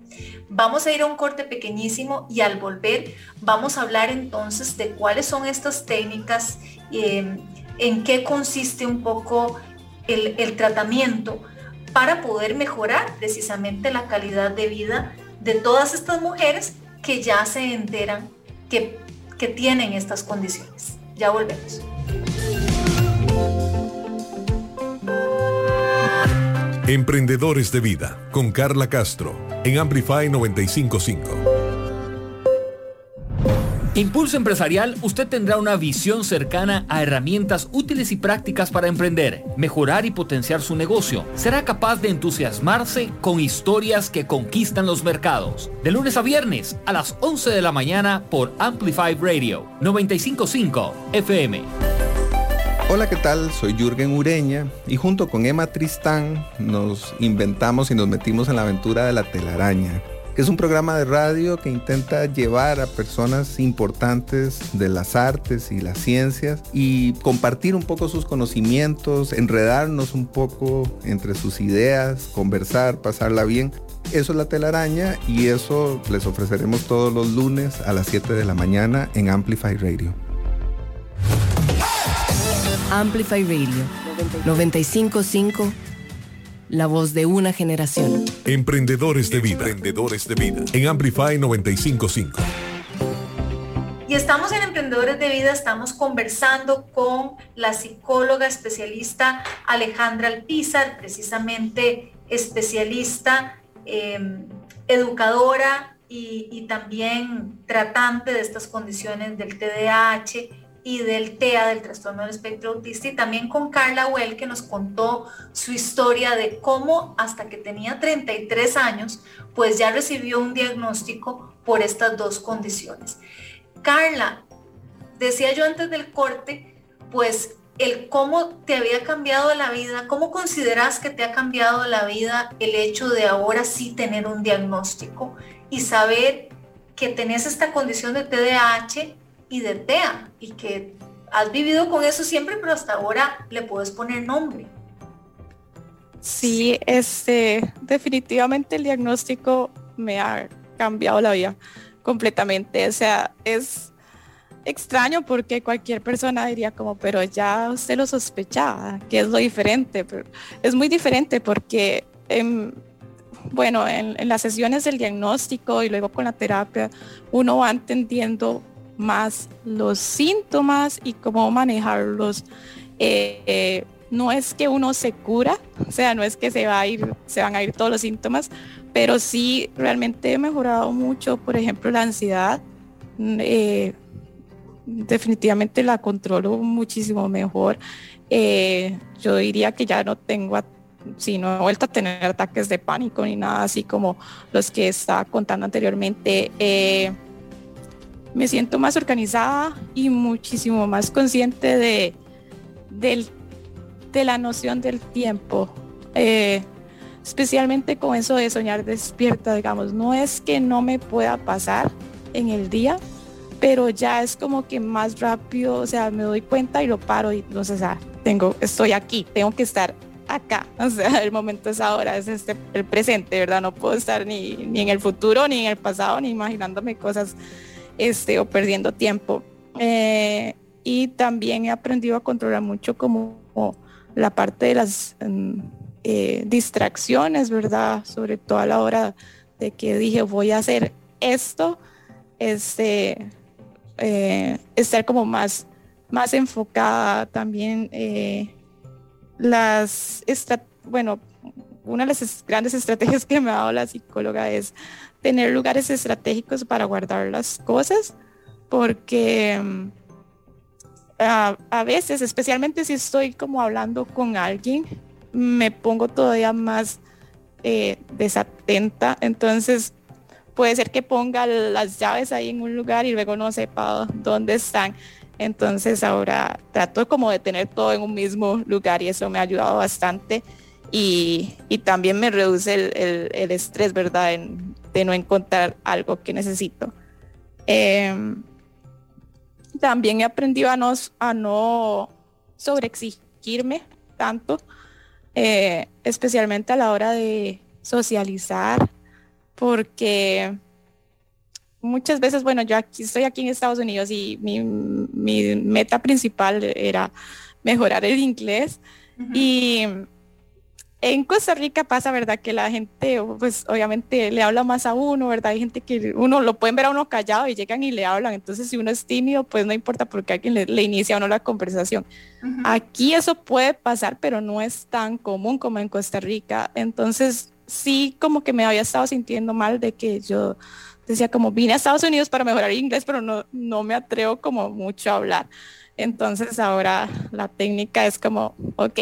Vamos a ir a un corte pequeñísimo y al volver vamos a hablar entonces de cuáles son estas técnicas, eh, en qué consiste un poco el, el tratamiento para poder mejorar precisamente la calidad de vida de todas estas mujeres que ya se enteran que, que tienen estas condiciones. Ya volvemos. Emprendedores de Vida con Carla Castro en Amplify 955. Impulso Empresarial, usted tendrá una visión cercana a herramientas útiles y prácticas para emprender, mejorar y potenciar su negocio. Será capaz de entusiasmarse con historias que conquistan los mercados. De lunes a viernes a las 11 de la mañana por Amplify Radio 955 FM. Hola, ¿qué tal? Soy Jürgen Ureña y junto con Emma Tristán nos inventamos y nos metimos en la aventura de la telaraña que es un programa de radio que intenta llevar a personas importantes de las artes y las ciencias y compartir un poco sus conocimientos, enredarnos un poco entre sus ideas, conversar, pasarla bien. Eso es la telaraña y eso les ofreceremos todos los lunes a las 7 de la mañana en Amplify Radio. Amplify Radio 955 la voz de una generación. Emprendedores de vida. Emprendedores de vida. En Amplify 955. Y estamos en Emprendedores de Vida, estamos conversando con la psicóloga especialista Alejandra Alpizar, precisamente especialista, em, educadora y, y también tratante de estas condiciones del TDAH y del TEA, del trastorno del espectro autista, y también con Carla Well, que nos contó su historia de cómo hasta que tenía 33 años, pues ya recibió un diagnóstico por estas dos condiciones. Carla, decía yo antes del corte, pues el cómo te había cambiado la vida, cómo consideras que te ha cambiado la vida el hecho de ahora sí tener un diagnóstico y saber que tenés esta condición de TDAH TEA y que has vivido con eso siempre, pero hasta ahora le puedes poner nombre. Sí, este, definitivamente el diagnóstico me ha cambiado la vida completamente. O sea, es extraño porque cualquier persona diría como, pero ya usted lo sospechaba, que es lo diferente. Pero es muy diferente porque, bueno, en, en las sesiones del diagnóstico y luego con la terapia, uno va entendiendo más los síntomas y cómo manejarlos. Eh, no es que uno se cura, o sea, no es que se va a ir, se van a ir todos los síntomas, pero sí realmente he mejorado mucho, por ejemplo, la ansiedad. Eh, definitivamente la controlo muchísimo mejor. Eh, yo diría que ya no tengo, si no he vuelto a tener ataques de pánico ni nada así como los que estaba contando anteriormente me siento más organizada y muchísimo más consciente de, de la noción del tiempo. Eh, especialmente con eso de soñar despierta, digamos, no es que no me pueda pasar en el día, pero ya es como que más rápido, o sea, me doy cuenta y lo paro y entonces, ah, tengo, estoy aquí, tengo que estar acá, o sea, el momento es ahora, es este, el presente, ¿verdad? No puedo estar ni, ni en el futuro, ni en el pasado, ni imaginándome cosas este, o perdiendo tiempo. Eh, y también he aprendido a controlar mucho como, la parte de las mm, eh, distracciones, ¿verdad? Sobre todo a la hora de que dije voy a hacer esto, este, eh, estar como más, más enfocada también las bueno, una de las grandes estrategias que me ha dado la psicóloga es tener lugares estratégicos para guardar las cosas, porque mm, a, veces, especialmente si estoy como hablando con alguien, me pongo todavía más eh, desatenta, entonces puede ser que ponga las llaves ahí en un lugar y luego no sepa dónde están. Entonces ahora trato como de tener todo en un mismo lugar y eso me ha ayudado bastante y, también me reduce el, estrés, ¿verdad? De no encontrar algo que necesito. Em, también he aprendido a no, a no sobreexigirme tanto, eh, especialmente a la hora de socializar, porque muchas veces, bueno, yo aquí estoy aquí en Estados Unidos y mi, meta principal era mejorar el inglés y en Costa Rica pasa, ¿verdad? Que la gente, pues obviamente le habla más a uno, ¿verdad? Hay gente que uno lo pueden ver a uno callado y llegan y le hablan. Entonces, si uno es tímido, pues no importa porque alguien le, inicia a uno la conversación. Aquí eso puede pasar, pero no es tan común como en Costa Rica. Entonces, sí, como que me había estado sintiendo mal de que yo decía como vine a Estados Unidos para mejorar inglés, pero no, no me atrevo como mucho a hablar. Entonces ahora la técnica es como, ok,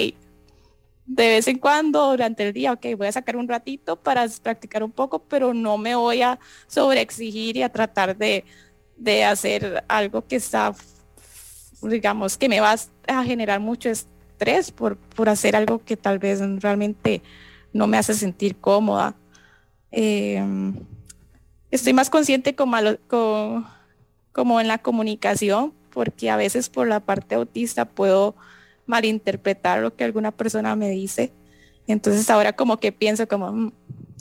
de vez en cuando durante el día, ok, voy a sacar un ratito para practicar un poco, pero no me voy a sobreexigir y a tratar de, hacer algo que está, digamos, que me va a generar mucho estrés por, por hacer algo que tal vez realmente no me hace sentir cómoda. Em, estoy más consciente como, como en la comunicación, porque a veces por la parte autista puedo malinterpretar lo que alguna persona me dice. Entonces ahora como que pienso como, mm,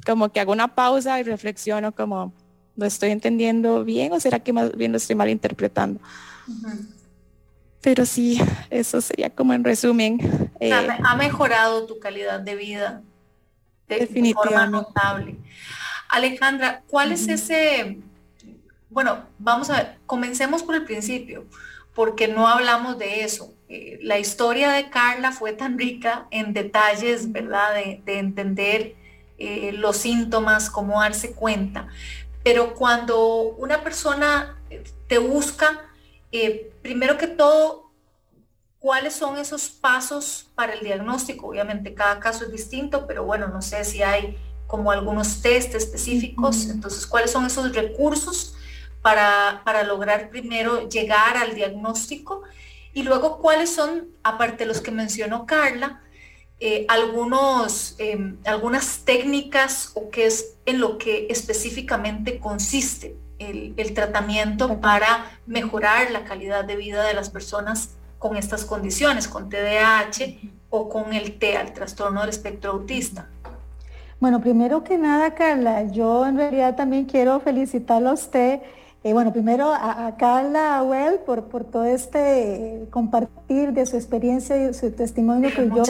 como que hago una pausa y reflexiono como, ¿lo estoy entendiendo bien o será que más bien lo estoy malinterpretando? Pero sí, eso sería como en resumen. Eh, ha mejorado tu calidad de vida de, forma notable. Alejandra, ¿cuál es ese, bueno, vamos a ver, comencemos por el principio, porque no hablamos de eso. Eh, la historia de Carla fue tan rica en detalles, ¿verdad? De, entender eh, los síntomas, cómo darse cuenta. Pero cuando una persona eh, te busca, primero que todo, ¿cuáles son esos pasos para el diagnóstico? Obviamente cada caso es distinto, pero bueno, no sé si hay como algunos test específicos. Entonces, ¿cuáles son esos recursos para, para lograr primero llegar al diagnóstico? Y luego, ¿cuáles son, aparte de los que mencionó Carla, eh, algunos, em, algunas técnicas o qué es en lo que específicamente consiste el, tratamiento para mejorar la calidad de vida de las personas con estas condiciones, con TDAH o con el TEA, el trastorno del espectro autista? Bueno, primero que nada, Carla, yo en realidad también quiero felicitarlo a usted eh, bueno, primero a, Carla Well por, por todo este compartir de su experiencia y su testimonio que yo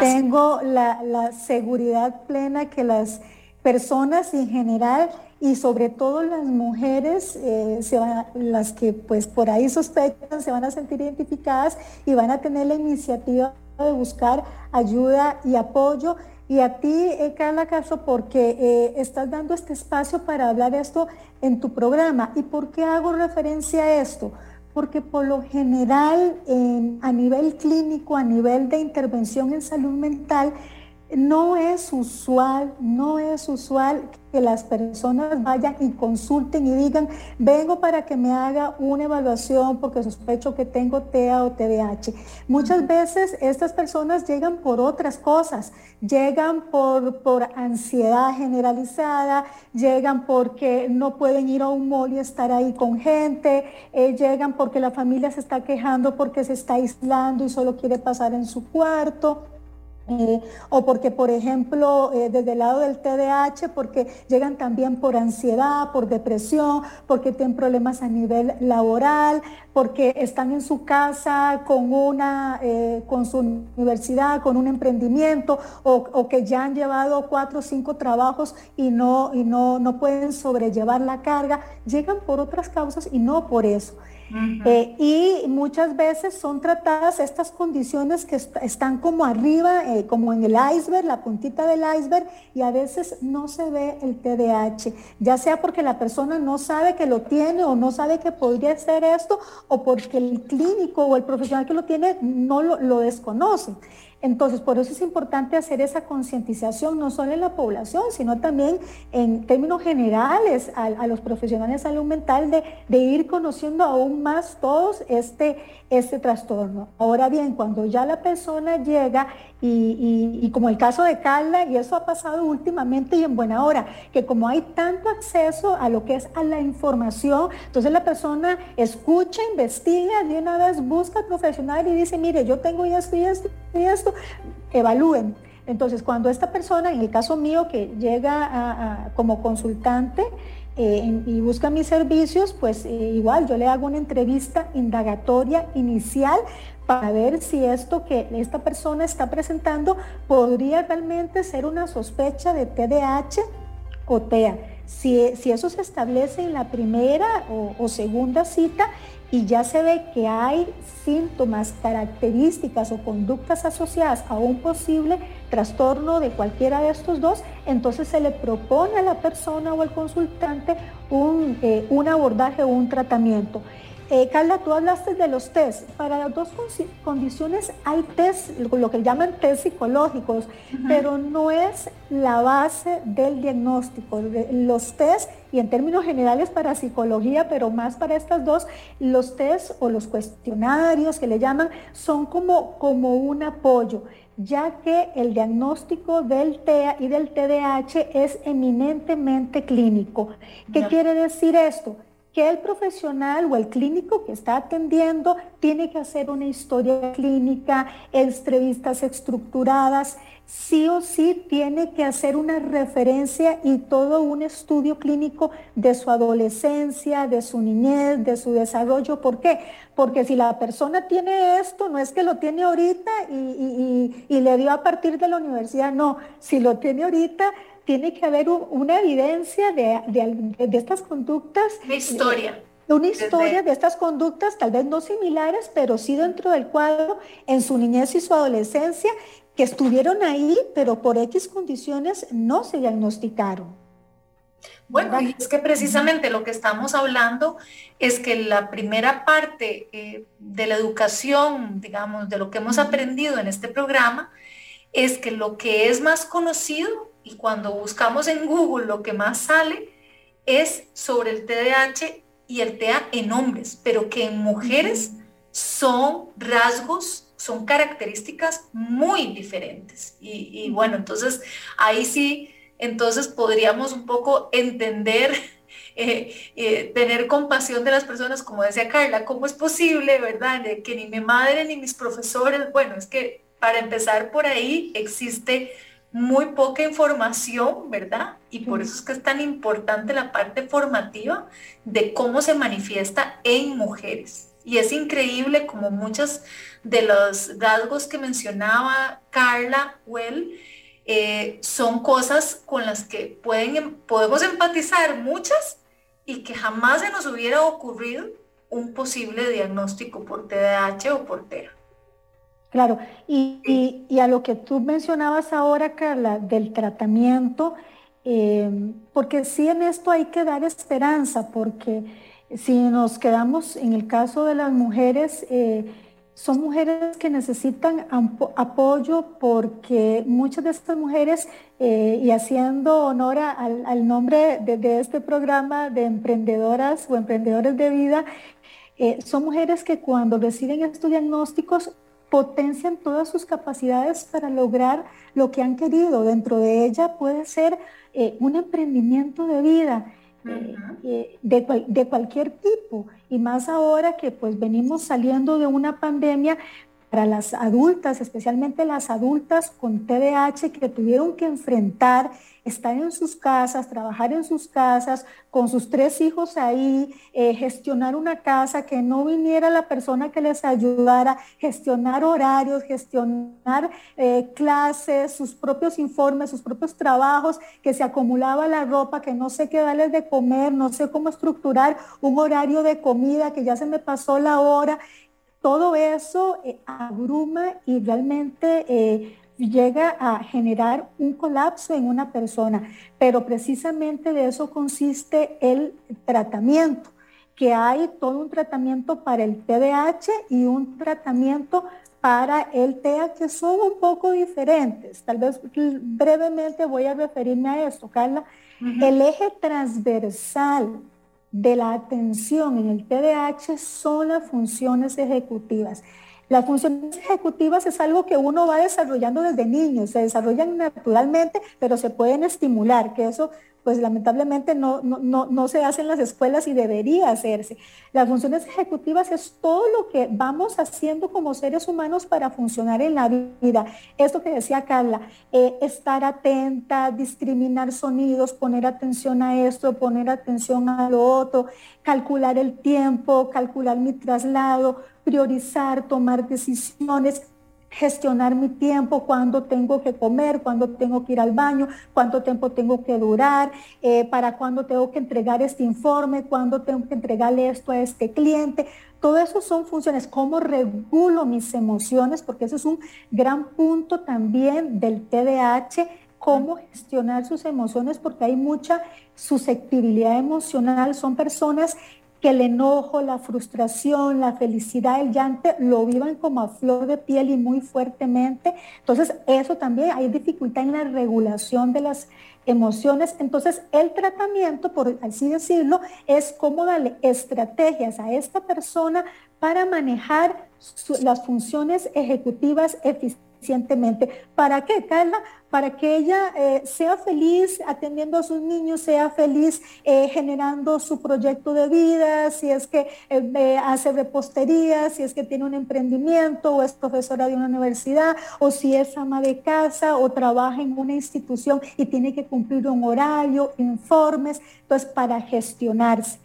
tengo la, seguridad plena que las personas en general y sobre todo las mujeres, eh, se van las que pues por ahí sospechan, se van a sentir identificadas y van a tener la iniciativa de buscar ayuda y apoyo y a ti, eh, Carla Castro, porque eh, estás dando este espacio para hablar esto en tu programa. ¿Y por qué hago referencia a esto? Porque por lo general, a nivel clínico, a nivel de intervención en salud mental, no es usual, no es usual que las personas vayan y consulten y digan, vengo para que me haga una evaluación porque sospecho que tengo TEA o TDAH. Muchas veces estas personas llegan por otras cosas, llegan por, por ansiedad generalizada, llegan porque no pueden ir a un mall y estar ahí con gente, eh, llegan porque la familia se está quejando porque se está aislando y solo quiere pasar en su cuarto eh, o porque, por ejemplo, eh, desde el lado del TDAH, porque llegan también por ansiedad, por depresión, porque tienen problemas a nivel laboral, porque están en su casa con, una, eh, con su universidad, con un emprendimiento, o, que ya han llevado cuatro o cinco trabajos y, no, y no, no pueden sobrellevar la carga, llegan por otras causas y no por eso. Eh, y muchas veces son tratadas estas condiciones que están como arriba, eh, como en el iceberg, la puntita del iceberg, y a veces no se ve el TDAH, ya sea porque la persona no sabe que lo tiene o no sabe que podría ser esto, o porque el clínico o el profesional que lo tiene no lo, lo desconoce. Entonces, por eso es importante hacer esa concientización, no solo en la población, sino también en términos generales a, los profesionales de salud mental de, de, ir conociendo aún más todos este, este trastorno. Ahora bien, cuando ya la persona llega y, como el caso de Carla, y eso ha pasado últimamente y en buena hora, que como hay tanto acceso a lo que es a la información, entonces la persona escucha, investiga, de una vez busca al profesional y dice, mire, yo tengo esto y esto y esto, evalúen. Entonces, cuando esta persona, en el caso mío, que llega como consultante, eh, y busca mis servicios, pues eh, igual yo le hago una entrevista indagatoria inicial para ver si esto que esta persona está presentando podría realmente ser una sospecha de TDAH o TEA. Si, eso se establece en la primera o, segunda cita y ya se ve que hay síntomas, características o conductas asociadas a un posible trastorno de cualquiera de estos dos, entonces se le propone a la persona o al consultante un, eh, un abordaje o un tratamiento. Eh, Carla, tú hablaste de los test. Para las dos condiciones hay test, lo que llaman test psicológicos, pero no es la base del diagnóstico. Los test, y en términos generales para psicología, pero más para estas dos, los test o los cuestionarios que le llaman son como, como un apoyo ya que el diagnóstico del TEA y del TDAH es eminentemente clínico. ¿Qué quiere decir esto? Que el profesional o el clínico que está atendiendo tiene que hacer una historia clínica, entrevistas estructuradas, sí o sí tiene que hacer una referencia y todo un estudio clínico de su adolescencia, de su niñez, de su desarrollo. ¿Por qué? Porque si la persona tiene esto, no es que lo tiene ahorita y, y le dio a partir de la universidad, no, si lo tiene ahorita, tiene que haber una evidencia de, de, estas conductas. Una historia. Una historia de estas conductas, tal vez no similares, pero sí dentro del cuadro en su niñez y su adolescencia, que estuvieron ahí, pero por X condiciones no se diagnosticaron. Bueno, y es que precisamente lo que estamos hablando es que la primera parte eh, de la educación, digamos, de lo que hemos aprendido en este programa, es que lo que es más conocido y cuando buscamos en Google lo que más sale es sobre el TDAH y el TEA en hombres, pero que en mujeres son rasgos, son características muy diferentes. Y, bueno, entonces ahí sí, entonces podríamos un poco entender eh, eh, tener compasión de las personas, como decía Carla, ¿cómo es posible, verdad? De que ni mi madre ni mis profesores, bueno, es que para empezar por ahí existe muy poca información, ¿verdad? Y por eso es que es tan importante la parte formativa de cómo se manifiesta en mujeres. Y es increíble como muchos de los rasgos que mencionaba Carla Well eh, son cosas con las que pueden, em, podemos empatizar muchas y que jamás se nos hubiera ocurrido un posible diagnóstico por TDAH o por TEA. Claro, y, a lo que tú mencionabas ahora, Carla, del tratamiento, eh, porque sí en esto hay que dar esperanza, porque si nos quedamos en el caso de las mujeres, eh, son mujeres que necesitan apoyo porque muchas de estas mujeres, eh, y haciendo honor al, nombre de, de, este programa de emprendedoras o emprendedores de vida, son mujeres que cuando reciben estos diagnósticos potencian todas sus capacidades para lograr lo que han querido. Dentro de ella puede ser eh, un emprendimiento de vida. Eh, eh, de, de, cualquier tipo y más ahora que pues venimos saliendo de una pandemia las adultas, especialmente las adultas con TDAH que tuvieron que enfrentar estar en sus casas, trabajar en sus casas, con sus tres hijos ahí, eh, gestionar una casa, que no viniera la persona que les ayudara, gestionar horarios, gestionar eh, clases, sus propios informes, sus propios trabajos, que se acumulaba la ropa, que no sé qué darles de comer, no sé cómo estructurar un horario de comida, que ya se me pasó la hora. Todo eso eh, abruma y realmente llega a generar un colapso en una persona, pero precisamente de eso consiste el tratamiento, que hay todo un tratamiento para el TDAH y un tratamiento para el TEA que son un poco diferentes. Tal vez brevemente voy a referirme a esto, Carla. El eje transversal de la atención en el TDAH son las funciones ejecutivas. Las funciones ejecutivas es algo que uno va desarrollando desde niño, se desarrollan naturalmente, pero se pueden estimular, que eso pues lamentablemente no, no, se hace en las escuelas y debería hacerse. Las funciones ejecutivas es todo lo que vamos haciendo como seres humanos para funcionar en la vida. Esto que decía Carla, eh, estar atenta, discriminar sonidos, poner atención a esto, poner atención a lo otro, calcular el tiempo, calcular mi traslado, priorizar, tomar decisiones, gestionar mi tiempo, cuándo tengo que comer, cuándo tengo que ir al baño, cuánto tiempo tengo que durar, eh, para cuándo tengo que entregar este informe, cuándo tengo que entregarle esto a este cliente. Todo eso son funciones, cómo regulo mis emociones, porque eso es un gran punto también del TDAH, cómo gestionar sus emociones, porque hay mucha susceptibilidad emocional. Son personas el enojo, la frustración, la felicidad, el llanto lo vivan como a flor de piel y muy fuertemente. Entonces, eso también hay dificultad en la regulación de las emociones. Entonces, el tratamiento, por así decirlo, es cómo darle estrategias a esta persona para manejar las funciones ejecutivas eficientes ¿Para qué, Carla? Para que ella eh, sea feliz atendiendo a sus niños, sea feliz eh, generando su proyecto de vida, si es que eh, hace repostería, si es que tiene un emprendimiento o es profesora de una universidad, o si es ama de casa o trabaja en una institución y tiene que cumplir un horario, informes, entonces para gestionarse.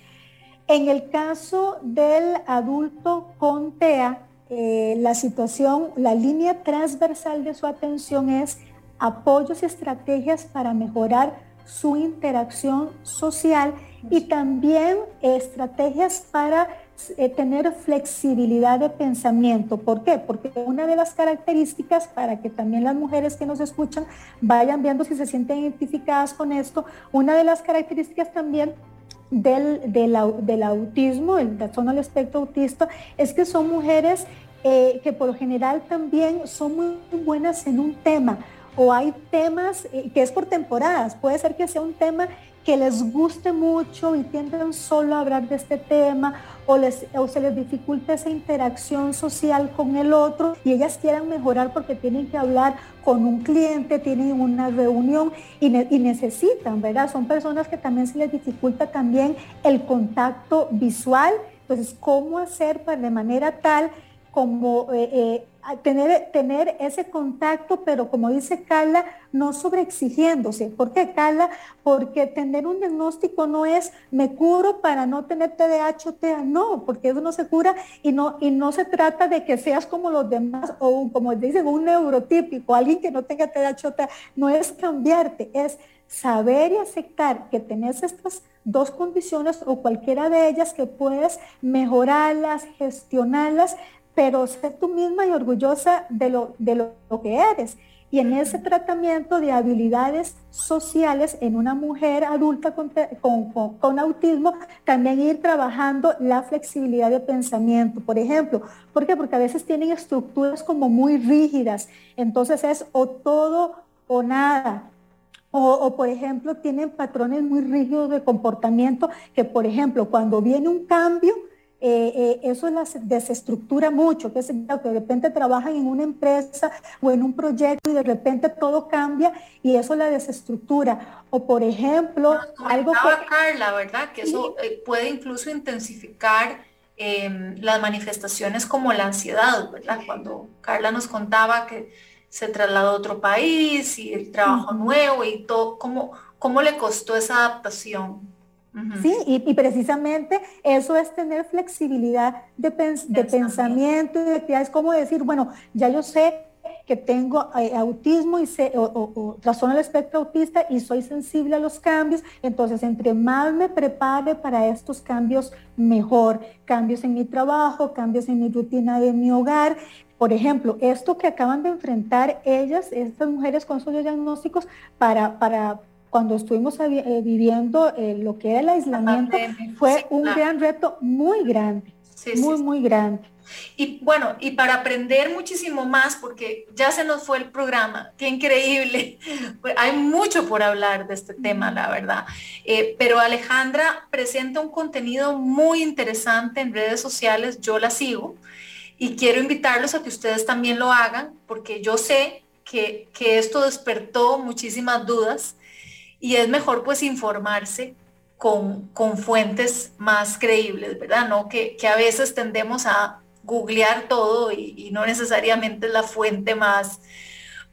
En el caso del adulto con TEA, la situación, la línea transversal de su atención es apoyos y estrategias para mejorar su interacción social y también estrategias para eh, tener flexibilidad de pensamiento. ¿Por qué? Porque una de las características para que también las mujeres que nos escuchan vayan viendo si se sienten identificadas con esto, una de las características también del, del, autismo, el trastorno del espectro autista, es que son mujeres eh, que por lo general también son muy buenas en un tema o hay temas eh, que es por temporadas, puede ser que sea un tema que les guste mucho y tienden solo a hablar de este tema o, les, o se les dificulta esa interacción social con el otro y ellas quieran mejorar porque tienen que hablar con un cliente, tienen una reunión y, y necesitan, ¿verdad? Son personas que también se les dificulta también el contacto visual. Entonces, ¿cómo hacer para de manera tal como eh, eh, tener, tener ese contacto, pero como dice Carla, no sobreexigiéndose. ¿Por qué, Carla? Porque tener un diagnóstico no es me curo para no tener TDAH o TEA, no, porque eso no se cura y no, y no se trata de que seas como los demás o como dicen, un neurotípico, alguien que no tenga TDAH o TEA, no es cambiarte, es saber y aceptar que tenés estas dos condiciones o cualquiera de ellas que puedes mejorarlas, gestionarlas, pero sé tú misma y orgullosa de lo, de lo, que eres. Y en ese tratamiento de habilidades sociales en una mujer adulta con, con, autismo, también ir trabajando la flexibilidad de pensamiento, por ejemplo. ¿Por qué? Porque a veces tienen estructuras como muy rígidas. Entonces es o todo o nada. O, o, por ejemplo, tienen patrones muy rígidos de comportamiento que, por ejemplo, cuando viene un cambio, eh, eh, eso las desestructura mucho, que, que de repente trabajan en una empresa o en un proyecto y de repente todo cambia y eso la desestructura. O por ejemplo, algo que... Carla, ¿verdad? Que eso eh, puede incluso intensificar em, las manifestaciones como la ansiedad, ¿verdad? Cuando Carla nos contaba que se trasladó a otro país y el trabajo nuevo y todo, ¿cómo, cómo le costó esa adaptación? Sí, y, precisamente eso es tener flexibilidad de, de pensamiento y de actividades, como decir, bueno, ya yo sé que tengo eh, autismo y sé, o, trastorno del espectro autista y soy sensible a los cambios, entonces entre más me prepare para estos cambios, mejor. Cambios en mi trabajo, cambios en mi rutina de mi hogar. Por ejemplo, esto que acaban de enfrentar ellas, estas mujeres con sus diagnósticos, para, para cuando estuvimos eh, viviendo eh, lo que era el aislamiento, fue un gran reto muy grande, muy, muy grande. Y bueno, y para aprender muchísimo más, porque ya se nos fue el programa, qué increíble, pues, hay mucho por hablar de este tema, la verdad. Eh, pero Alejandra presenta un contenido muy interesante en redes sociales, yo la sigo, y quiero invitarlos a que ustedes también lo hagan, porque yo sé que, esto despertó muchísimas dudas y es mejor pues informarse con, con, fuentes más creíbles, ¿verdad? ¿No? Que, que, a veces tendemos a googlear todo y, no necesariamente es la fuente más,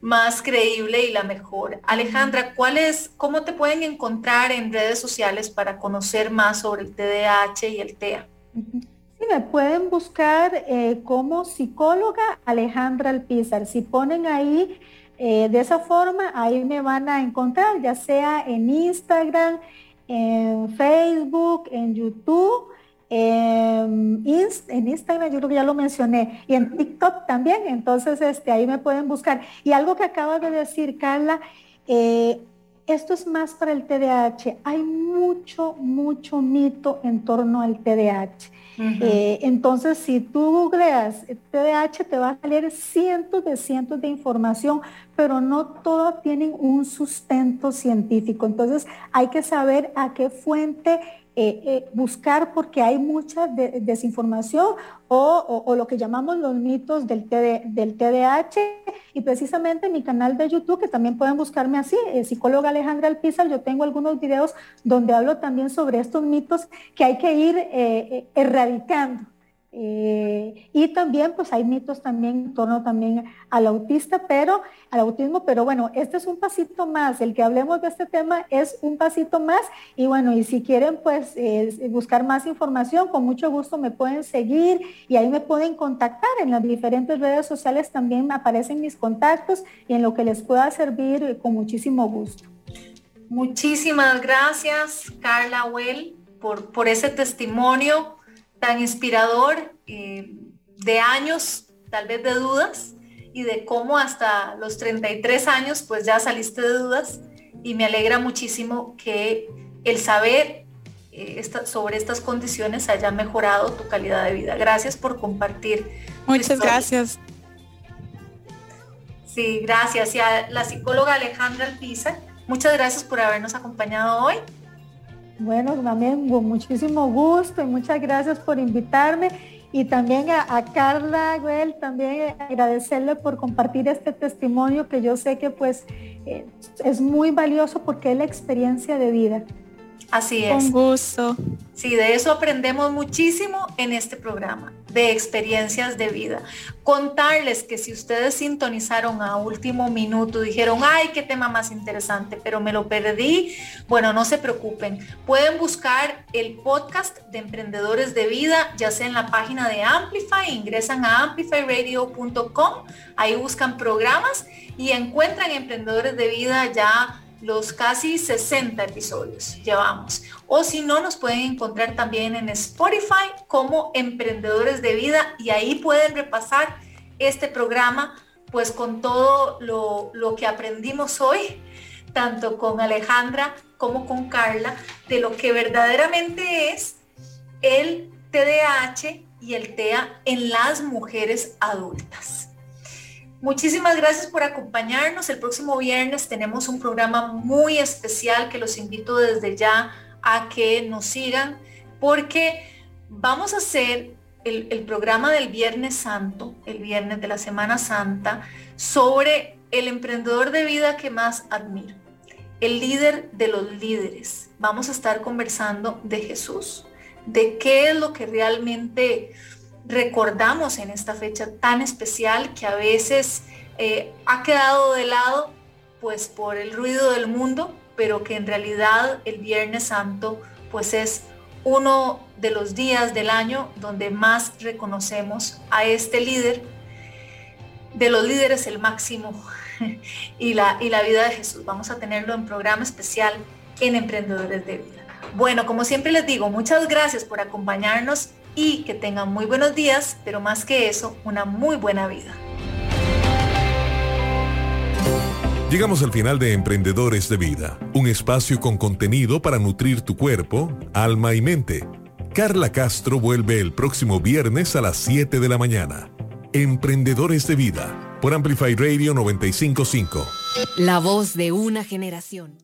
más creíble y la mejor. Alejandra, ¿cuál es, ¿cómo te pueden encontrar en redes sociales para conocer más sobre el TDAH y el TEA? Sí, me pueden buscar eh, como psicóloga Alejandra Alpizar. Si ponen ahí eh, de esa forma, ahí me van a encontrar, ya sea en Instagram, en Facebook, en YouTube en Instagram, yo creo que ya lo mencioné, y en TikTok también, entonces este, ahí me pueden buscar. Y algo que acaba de decir Carla, eh, esto es más para el TDAH. Hay mucho, mucho mito en torno al TDAH. Eh, entonces, si tú googleas TDAH, te va a salir cientos de cientos de información, pero no todas tienen un sustento científico. Entonces, hay que saber a qué fuente eh, eh, buscar porque hay mucha desinformación o, lo que llamamos los mitos del, del TDAH y precisamente en mi canal de YouTube, que también pueden buscarme así, eh, psicóloga Alejandra Alpizar, yo tengo algunos videos donde hablo también sobre estos mitos que hay que ir erradicando. Eh, y también pues hay mitos también en torno también al autista, pero al autismo, pero bueno, este es un pasito más, el que hablemos de este tema es un pasito más y bueno, y si quieren pues buscar más información, con mucho gusto me pueden seguir y ahí me pueden contactar en las diferentes redes sociales también me aparecen mis contactos y en lo que les pueda servir eh, con muchísimo gusto. Muchísimas gracias Carla Well por, por ese testimonio tan inspirador eh, de años, tal vez de dudas, y de cómo hasta los 33 años pues ya saliste de dudas y me alegra muchísimo que el saber eh, sobre estas condiciones haya mejorado tu calidad de vida. Gracias por compartir. Muchas gracias. Sí, gracias. Y a la psicóloga Alejandra Alpiza, muchas gracias por habernos acompañado hoy. Bueno, también con muchísimo gusto y muchas gracias por invitarme y también a, Carla Güell, también agradecerle por compartir este testimonio que yo sé que pues eh, es muy valioso porque es la experiencia de vida. Así es. Con gusto. Sí, de eso aprendemos muchísimo en este programa, de experiencias de vida. Contarles que si ustedes sintonizaron a último minuto, dijeron, ay, qué tema más interesante, pero me lo perdí, bueno, no se preocupen. Pueden buscar el podcast de Emprendedores de Vida, ya sea en la página de Amplify, ingresan a amplifyradio.com, ahí buscan programas y encuentran Emprendedores de Vida ya los casi 60 episodios llevamos. O si no, nos pueden encontrar también en Spotify como Emprendedores de Vida y ahí pueden repasar este programa pues con todo lo, lo que aprendimos hoy, tanto con Alejandra como con Carla, de lo que verdaderamente es el TDAH y el TEA en las mujeres adultas. Muchísimas gracias por acompañarnos. El próximo viernes tenemos un programa muy especial que los invito desde ya a que nos sigan porque vamos a hacer el, programa del Viernes Santo, el viernes de la Semana Santa, sobre el emprendedor de vida que más admiro, el líder de los líderes. Vamos a estar conversando de Jesús de qué es lo que realmente recordamos en esta fecha tan especial que a veces eh, ha quedado de lado pues por el ruido del mundo, pero que en realidad el Viernes Santo pues es uno de los días del año donde más reconocemos a este líder, de los líderes el máximo y la, y la vida de Jesús. Vamos a tenerlo en programa especial en Emprendedores de Vida. Bueno, como siempre les digo, muchas gracias por acompañarnos y que tengan muy buenos días, pero más que eso, una muy buena vida. Llegamos al final de Emprendedores de Vida, un espacio con contenido para nutrir tu cuerpo, alma y mente. Carla Castro vuelve el próximo viernes a las 7 de la mañana. Emprendedores de Vida, por Amplify Radio 955. La voz de una generación.